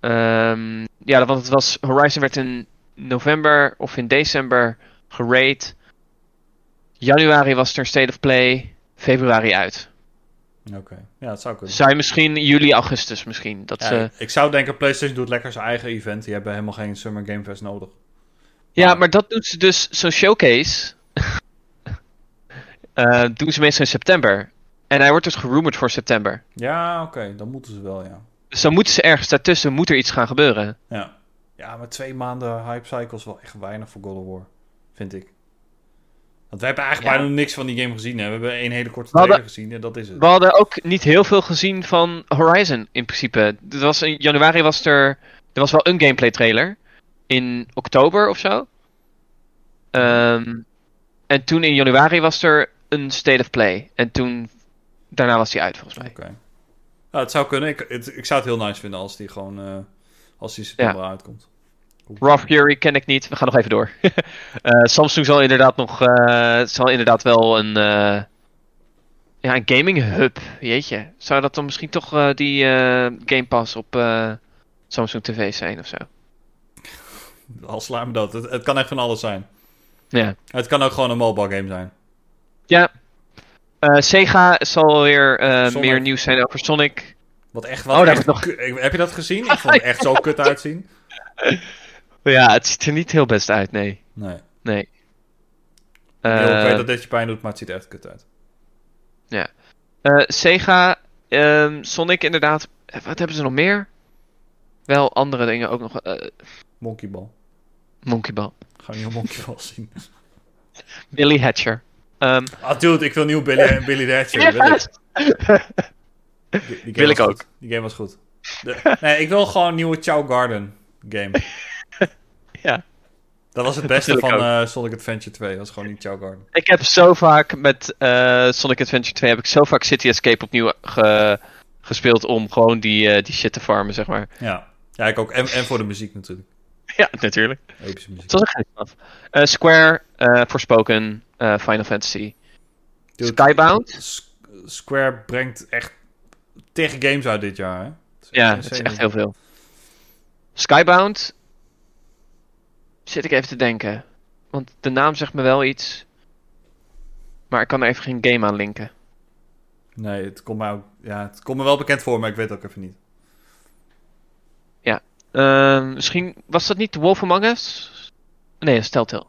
Ehm, ja, want het was, Horizon werd in november of in december gerate. Januari was er een State of Play. Februari uit. Oké, ja, dat zou kunnen. Je misschien juli, augustus misschien. Dat Ja, ze... Ik zou denken, PlayStation doet lekker zijn eigen event. Die hebben helemaal geen Summer Game Fest nodig. Ja, maar dat doet ze dus, zo'n showcase. eh, doen ze meestal in september. En hij wordt dus gerumored voor september. Ja, oké, dan moeten ze wel, ja. Dus dan moeten ze ergens daartussen, moet er iets gaan gebeuren. Ja, ja maar twee maanden hype cycle is wel echt weinig voor God of War. Vind ik. Want we hebben eigenlijk Ja. bijna niks van die game gezien. Hè. We hebben één hele korte trailer gezien en dat is het. We hadden ook niet heel veel gezien van Horizon in principe. Er was in januari was er. Er was wel een gameplay trailer. In oktober of zo. Ehm, en toen in januari was er een State of Play. En toen. Daarna was die uit volgens mij. Oké. Nou, het zou kunnen. Ik, het- ik zou het heel nice vinden als die gewoon... eh, als die september uitkomt. Raw Fury ken ik niet. We gaan nog even door. Eh, Samsung zal inderdaad nog. eh, zal inderdaad wel een. ja, een gaming hub. Jeetje. Zou dat dan misschien toch die Game Pass op Samsung TV zijn of zo? Al sla me dood. Het, het kan echt van alles zijn. Ja. Het kan ook gewoon een mobile game zijn. Ja. Eh, Sega zal weer eh, meer nieuws zijn over Sonic. Wat echt Oh, wat. echt heb ku- Heb je dat gezien? Ik vond het echt zo kut uitzien. Ja, het ziet er niet heel best uit, nee. Nee. Nee. Ik Eh, weet dat dit je pijn doet, maar het ziet er echt kut uit. eh, Sega, ehm, Sonic inderdaad. Wat hebben ze nog meer? Wel andere dingen ook nog. eh Monkey Ball. Monkey Ball. Ga je nieuw Monkey Ball zien. Billy Hatcher. Ehm, Ah, dude, ik wil nieuw Billy, Billy the Hatcher. Wil ik. Die, Wil ik was ook. goed. Die game was goed. De- nee, ik wil gewoon een nieuwe Chow Garden game. Ja. Dat was het beste van eh, Sonic Adventure 2. Dat was gewoon niet Chow Garden. ik heb zo vaak met eh, Sonic Adventure 2 heb ik zo vaak City Escape opnieuw ge- gespeeld om gewoon die, eh, die shit te farmen, zeg maar. Ja. Ja, ik ook. En, en voor de muziek natuurlijk. Ja, natuurlijk. Epische muziek. Was ook geen straf. Eh, Square, eh Forspoken, eh, Final Fantasy. Dude, Skybound? S- Square brengt echt tegen games uit dit jaar, hè? Ja, het is echt heel veel. Skybound. Zit ik even te denken. Want de naam zegt me wel iets. Maar ik kan er even geen game aan linken. Nee, het komt, mij ook, ja, het komt me wel bekend voor, maar ik weet het ook even niet. Ehm, misschien was dat niet The Wolf Among Us? Nee, dat is Telltale.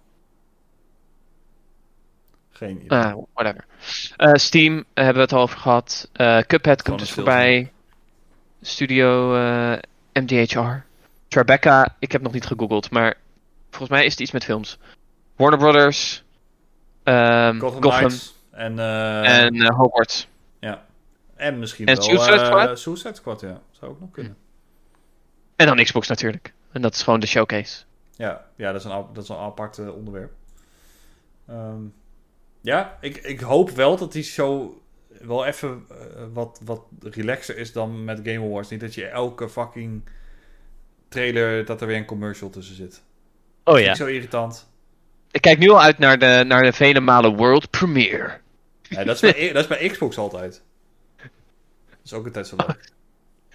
Geen idee. Ah, whatever. Eh, Steam hebben we het al over gehad. Eh, Cuphead komt dus voorbij. Studio eh, MDHR. Tribeca, ik heb nog niet gegoogeld, maar volgens mij is het iets met films. Warner Brothers. ehm, Gotham, en, en Hogwarts. ja. en misschien en wel Suicide Squad? Suicide Squad, ja. Zou ook nog kunnen. En dan Xbox natuurlijk. En dat is gewoon de showcase. Ja, ja dat, is een, dat is een apart eh, onderwerp. Ehm, ja, ik, ik hoop wel dat die show wel even eh, wat, wat relaxer is dan met Game Awards. Niet dat je elke fucking trailer, dat er weer een commercial tussen zit. Oh Vind ik zo irritant. Ik kijk nu al uit naar de, naar de vele malen World Premiere. Ja, dat, is bij, dat is bij Xbox altijd. Dat is ook altijd zo leuk.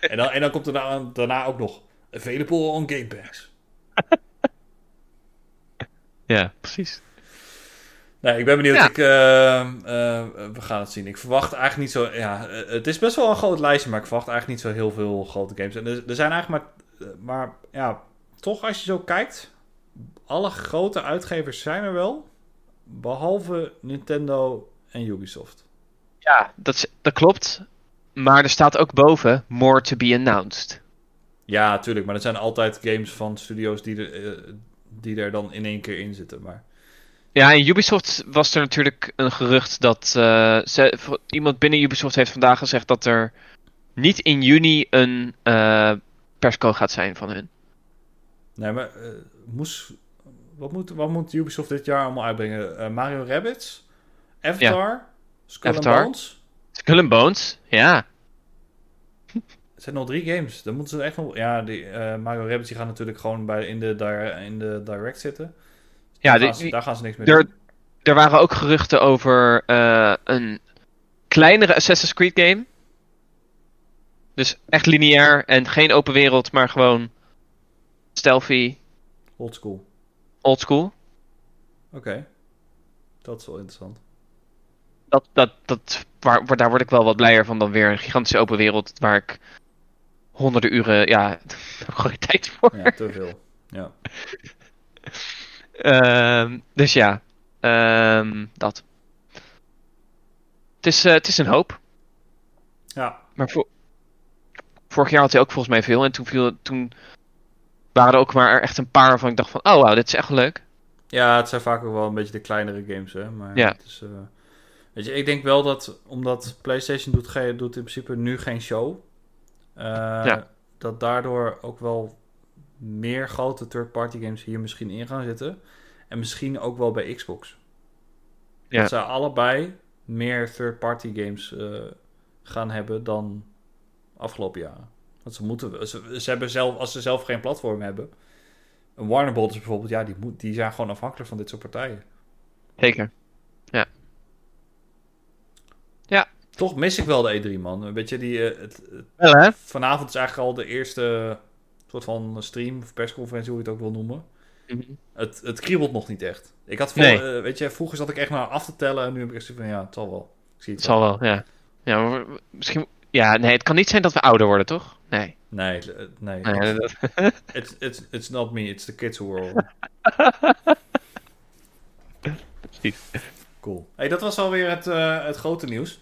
En dan, en dan komt er daarna, daarna ook nog Available on Game Pass. Ja, precies. Nee, ik ben benieuwd. Ja. Ik, eh, eh, we gaan het zien. Ik verwacht eigenlijk niet zo... Ja, eh, het is best wel een groot lijstje, maar ik verwacht eigenlijk niet zo heel veel grote games. En er, er zijn eigenlijk maar... eh, Maar ja, toch als je zo kijkt... Alle grote uitgevers zijn er wel. Behalve Nintendo en Ubisoft. Ja, dat, dat klopt. Maar er staat ook boven, more to be announced. Ja, tuurlijk. Maar er zijn altijd games van studio's die er, eh, die er dan in één keer in zitten. Maar Ja, in Ubisoft was er natuurlijk een gerucht dat... eh, ze, iemand binnen Ubisoft heeft vandaag gezegd dat er niet in juni een eh persco gaat zijn van hun. Nee, maar moest, wat, moet, wat moet Ubisoft dit jaar allemaal uitbrengen? Mario Rabbids? Avatar? Skull and. Bones? Skull and Bones, ja. Zijn nog drie games. Dan moeten ze echt nog... Ja, die, eh, Mario Rabbids die gaan natuurlijk gewoon bij, in, de, di- in de direct zitten. Ja, daar, gaan ze, daar gaan ze niks mee Er, doen. er waren ook geruchten over eh, een kleinere Assassin's Creed game. Dus echt lineair en geen open wereld, maar gewoon stealthy, Old school. old school. Oké. Dat is wel interessant. Dat, dat, dat, waar, waar- daar word ik wel wat blijer van dan weer een gigantische open wereld waar ik honderden uren, ja, daar heb ik gewoon tijd voor. Ja, te veel. Ja. Ehm, dus ja, ehm, dat. Het is, eh, het is een hoop. Ja. Maar vo- vorig jaar had hij ook volgens mij veel. En toen, viel, toen waren er ook maar echt een paar waarvan ik dacht van... Oh wauw, dit is echt leuk. Ja, het zijn vaak ook wel een beetje de kleinere games, hè. Maar Ja. het is, eh, weet je, ik denk wel dat, omdat PlayStation doet, doet in principe nu geen show, Ja. dat daardoor ook wel meer grote third-party games hier misschien in gaan zitten. En misschien ook wel bij Xbox. Ja. Dat ze allebei meer third-party games eh, gaan hebben dan afgelopen jaren. Want ze moeten, ze, ze hebben zelf, als ze zelf geen platform hebben, een Warner Bros. bijvoorbeeld, ja, die, moet, die zijn gewoon afhankelijk van dit soort partijen. Zeker. Toch mis ik wel de E3, man. Weet je, die, eh, het, het- Wel hè? vanavond is eigenlijk al de eerste soort van stream of persconferentie, hoe je het ook wil noemen. Het, het kriebelt nog niet echt. Ik had voor, Nee. eh, weet je, vroeger zat ik echt maar af te tellen en nu heb ik echt van, ja, het zal wel. Ik zie het Het zal wel, ja. Ja, maar misschien... Ja, nee, het kan niet zijn dat we ouder worden, toch? Nee. Nee, eh, nee. nee dat- It's, it's, it's not me, it's the kids world. Precies. Cool. Hey, dat was alweer het, eh, het grote nieuws.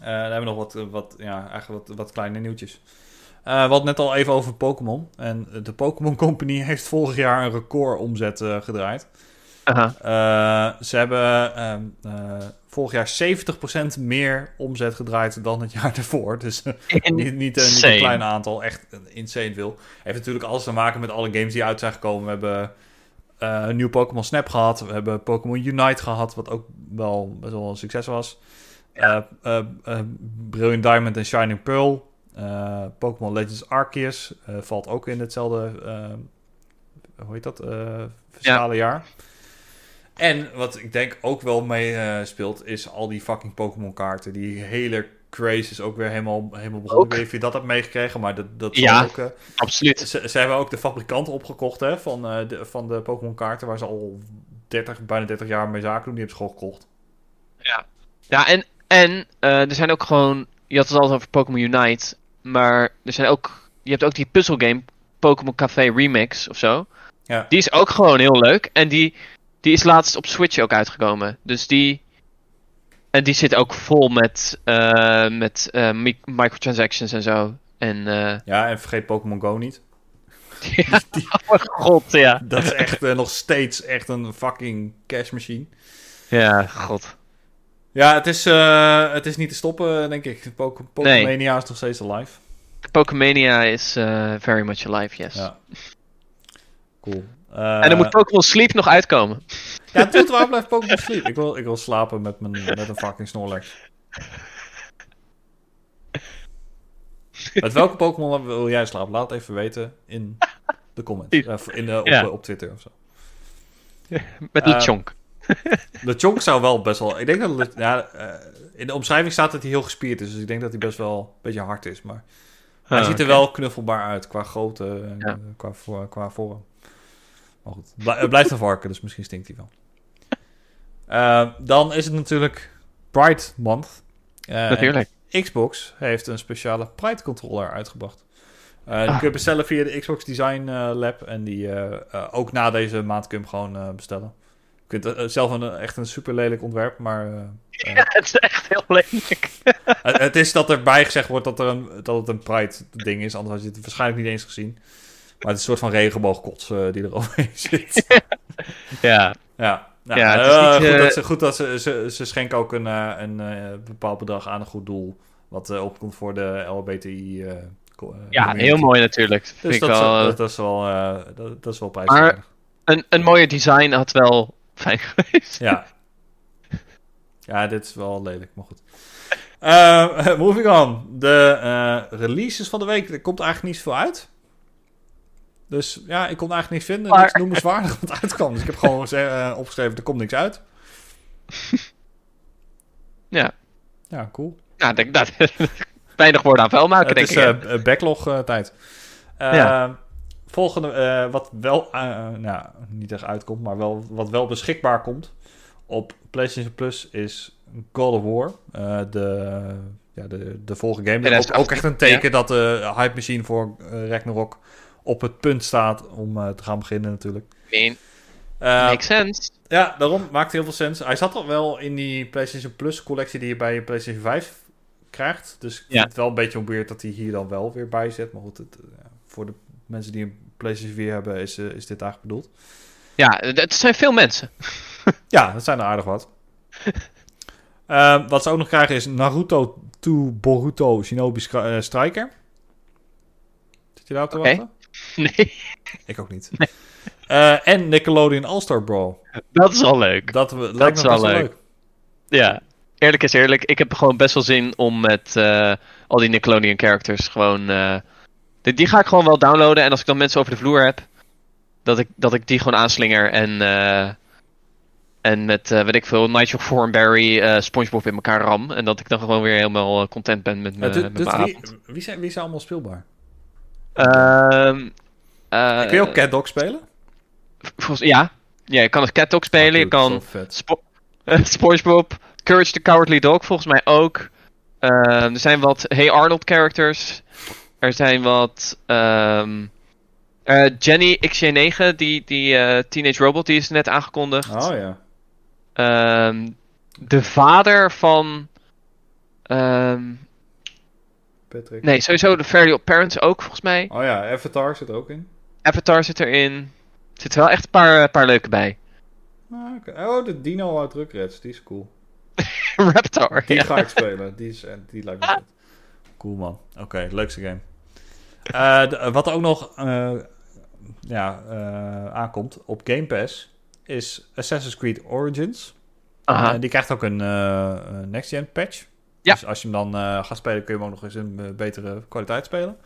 Eh, dan hebben we nog wat, wat, ja, eigenlijk wat, wat kleine nieuwtjes. Eh we hadden net al even over Pokémon. En de Pokémon Company heeft vorig jaar een record omzet eh, gedraaid. Ze hebben ehm, eh, vorig jaar 70% meer omzet gedraaid dan het jaar ervoor. Dus niet, niet, niet een klein aantal, echt insane veel. Heeft natuurlijk alles te maken met alle games die uit zijn gekomen. We hebben een nieuw Pokémon Snap gehad. We hebben Pokémon Unite gehad, wat ook wel best wel een succes was. Eh eh, Brilliant Diamond en Shining Pearl. Eh, Pokémon Legends Arceus valt ook in hetzelfde, hoe heet dat, fiscale jaar. En wat ik denk ook wel mee speelt, is al die fucking Pokémon kaarten. Die hele craze is ook weer helemaal, helemaal begonnen. Ik weet niet of je dat hebt meegekregen, maar dat, dat Ja. ook... Absoluut. ze, ze hebben ook de fabrikant opgekocht hè, van, de, van de Pokémon kaarten, waar ze al 30, bijna 30 jaar mee zaken doen. Die hebben ze gewoon gekocht. Ja, en, en eh, er zijn ook gewoon... Je had het altijd over Pokémon Unite. Maar er zijn ook... Je hebt ook die puzzelgame Pokémon Café Remix of zo. Ja. Die is ook gewoon heel leuk. En die, die is laatst op Switch ook uitgekomen. Dus die... En die zit ook vol met, eh, met eh, mi- microtransactions en zo. En Ja, en vergeet Pokémon Go niet. ja, oh mijn god, ja. Dat is echt nog steeds echt een fucking cash machine. Ja, god. Ja, het is, eh, het is niet te stoppen, denk ik. Poké- Nee. Pokémania is nog steeds alive. Pokemania is eh, very much alive, yes. Ja. Cool. En dan moet Pokémon Sleep nog uitkomen. Ja, dude, waar blijft Pokémon Sleep? Ik wil, ik wil slapen met, mijn, met een fucking Snorlax. met welke Pokémon wil jij slapen? Laat het even weten in de comments. Eh, in de, op, Ja. op Twitter of zo. Met Eh, Lechonk. De Chonk zou wel best wel... Ik denk dat... Ja, eh, in de omschrijving staat dat hij heel gespierd is. Dus ik denk dat hij best wel een beetje hard is. Maar Hij Oh, ziet er wel knuffelbaar uit qua grootte en Ja. eh, qua, qua vorm. Maar goed, het blijft een varken, dus misschien stinkt hij wel. Eh, dan is het natuurlijk Pride Month. Eh, Natuurlijk. Xbox heeft een speciale Pride controller uitgebracht. Eh, die Ah. kun je bestellen via de Xbox Design Lab. En die ook na deze maand kun je hem gewoon bestellen. Je kunt eh, zelf een, echt een super lelijk ontwerp, maar eh, eh, Ja, het is echt heel lelijk. het, het is dat erbij gezegd wordt dat, er een, dat het een Pride ding is. Anders had je het waarschijnlijk niet eens gezien. Maar het is een soort van regenboogkots eh, die er overheen zit. Ja, ja. Nou, Ja, het is eh, niet, goed, eh, dat ze, goed dat ze, ze, ze schenken ook een, eh, een eh, bepaald bedrag aan een goed doel. Wat eh, opkomt voor de LBTI. eh, eh, ja heel mooi natuurlijk. Vind Dus ik dat, wel, is, eh, dat, dat is wel, eh, dat, dat is wel een, een mooie design had wel fijn geweest. Ja. Ja, dit is wel lelijk, maar goed. Eh, moving on. De eh, releases van de week. Er komt eigenlijk niet zoveel uit. Dus ja, ik kon eigenlijk niks vinden. Maar- Niks noemenswaardig wat uitkwam. Dus ik heb gewoon eh, opgeschreven, er komt niks uit. Ja. Ja, cool. Nou, ik denk dat weinig woorden aan vuil maken, het denk is ik. eh, backlog eh, tijd. Ja. Volgende, eh, wat wel, eh, nou, niet echt uitkomt, maar wel, wat wel beschikbaar komt op PlayStation Plus is God of War. Eh, de, ja, de, de volgende game. Ook, 2018, ook echt een teken dat de hype machine voor eh, Ragnarok op het punt staat om eh, te gaan beginnen natuurlijk. Mean, Eh, makes sense. ja, daarom maakt heel veel sens. Hij zat al wel in die PlayStation Plus collectie die je bij je PlayStation 5 krijgt. Dus ik vind Ja. het wel een beetje weird dat hij hier dan wel weer bij zit. Maar goed, het, eh, voor de mensen die een PlayStation 4 hebben, is, eh, is dit eigenlijk bedoeld. Ja, het zijn veel mensen. Ja, dat zijn er aardig wat. Eh, wat ze ook nog krijgen is Naruto to Boruto Shinobi eh, Striker. Zit je daarop te Oké. wachten? Nee, Ik ook niet. Eh, en Nickelodeon All-Star Brawl. dat is wel leuk. Dat, we- lijkt is me wel leuk. leuk. Ja, eerlijk is eerlijk. Ik heb gewoon best wel zin om met al die Nickelodeon characters gewoon... die, die ga ik gewoon wel downloaden. En als ik dan mensen over de vloer heb, dat ik, dat ik die gewoon aanslinger. En, eh, en met, eh weet ik veel, Nigel Thornberry, eh Spongebob in elkaar ram. En dat ik dan gewoon weer helemaal content ben met, mijn mijn wie, zijn, wie zijn allemaal speelbaar? Ehm, eh, Kun je ook Cat Dog spelen? volgens- ja. ja, je kan als Cat Dog spelen. je kan... Spo SpongeBob, Courage the Cowardly Dog volgens mij ook. Ehm, er zijn wat Hey Arnold characters. Er zijn wat ehm, eh, Jenny XJ9, die, die eh, Teenage Robot, die is net aangekondigd. Oh ja. Ehm, de vader van. ehm, Patrick. nee, sowieso de Fairly Odd Parents ook volgens mij. Oh ja, Avatar zit er ook in. Avatar zit erin. Er zitten wel echt een paar, paar leuke bij. Ah, oké. Oh, de Dino uit Rugrats, die is cool. Raptor. Die ja. ga ik spelen. Die, is, eh, die lijkt me vet. Cool man. Oké, leukste game. De- wat ook nog eh, ja, eh, aankomt op Game Pass is Assassin's Creed Origins. Aha. Die krijgt ook een next-gen patch. Ja. Dus als je hem dan gaat spelen, kun je hem ook nog eens in betere kwaliteit spelen.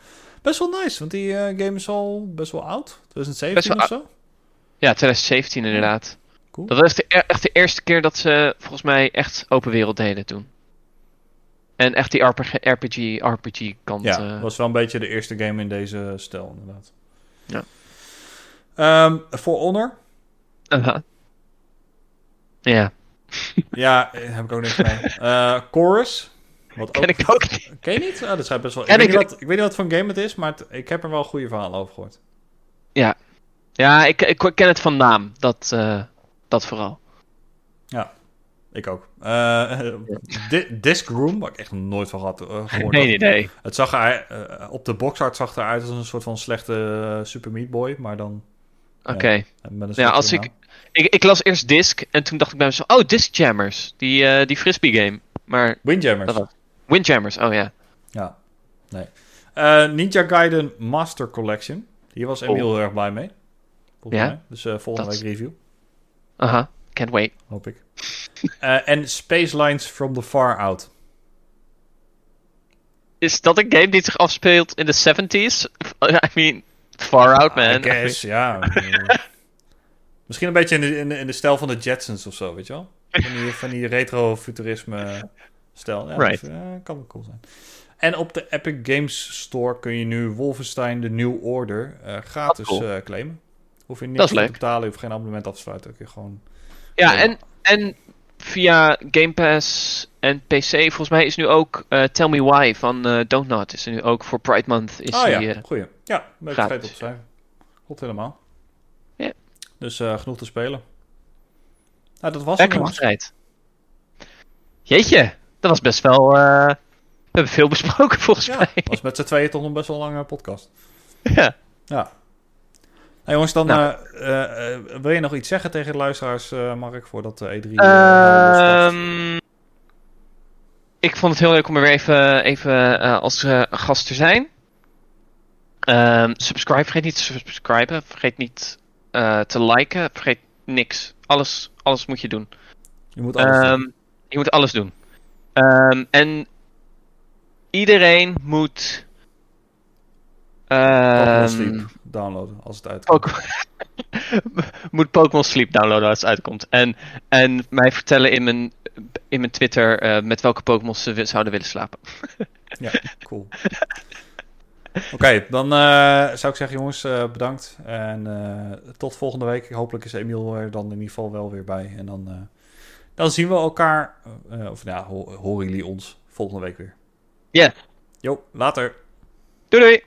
Best wel nice, want die game is al best wel oud. 2017 Best wel of zo. Ja, 2017 inderdaad. Cool. Dat was de, e- echt de eerste keer dat ze volgens mij echt open wereld deden toen. En echt die RPG, RPG, RPG kant. Ja, eh, was wel een beetje de eerste game in deze stijl, inderdaad. Ja. Ehm, For Honor. Ja, Ja, eh, heb ik ook niks mee. Eh, Chorus. Wat ken ik ook niet. Ken je niet? Oh, dat schijnt best wel... Ik, weet ik- niet wat, ik weet niet wat voor een game het is, maar het- ik heb er wel goede verhalen over gehoord. Ja, ik, ik ken het van naam. Dat, dat vooral. Ik ook. Di- Disc Room, waar ik echt nooit van had, eh, gehoord. Geen had. idee. Het zag er, op de boxart zag het eruit als een soort van slechte Super Meat Boy, maar dan Oké. Ja, als ik, ik... Ik las eerst Disc en toen dacht ik bij mezelf... Oh, Disc Jammers. Die, die frisbee game. Maar. Windjammers. was... Windjammers, oh ja. Ja, nee. Ninja Gaiden Master Collection. Hier was Emiel Oh. heel erg blij mee. Volgens Ja? mij. Dus volgende week review, Aha, can't wait. hoop ik. Eh, en Space Lines from the Far Out. Is dat een game die zich afspeelt in de 70s? I mean, far out man. I guess, ja. Misschien een beetje in de, in, de, in de stijl van de Jetsons of zo, weet je wel? Van die, van die retro-futurisme stijl. Ja, Right. dat, eh, kan wel cool zijn. En op de Epic Games Store kun je nu Wolfenstein de New Order eh, gratis cool. eh, claimen. Hoef je niks voor te betalen, je hoeft geen abonnement af te sluiten. Kun je gewoon... Ja, Ja. En, en via Game Pass en PC, volgens mij is nu ook eh, Tell Me Why van eh Don't Not. Is er nu ook voor Pride Month. Is ah ja, die, eh, goeie. Ja, gratis. vergeten op schrijven. Goed helemaal. Ja. Dus genoeg te spelen. Nou, dat was het. lekker wachtrijd. Jeetje, dat was best wel... we hebben veel besproken volgens Ja, mij. was met z'n tweeën toch nog best wel een lange podcast. Ja. Ja. Nou jongens, dan Nou. eh, eh, wil je nog iets zeggen tegen de luisteraars, eh Mark, voordat de E3 eh, lospakt? Ehm, ik vond het heel leuk om er weer even, even als gast te zijn. Ehm, subscribe, vergeet niet te subscriben. Vergeet niet te liken. Vergeet niks. Alles, alles moet je doen. Je moet alles doen. Ehm, je moet alles doen. En iedereen moet. Pokémon ehm, Sleep downloaden als het uitkomt. Moet Pokémon Sleep downloaden als het uitkomt. En, en mij vertellen in mijn, in mijn Twitter eh, met welke Pokémon ze zouden willen slapen. Ja, cool. Oké, dan eh, zou ik zeggen, jongens, eh, bedankt. En tot volgende week. Hopelijk is Emiel er dan in ieder geval wel weer bij. En dan, dan zien we elkaar, of nou ja, ho- horen jullie ons volgende week weer. Ja. Jo, later. Doei doei!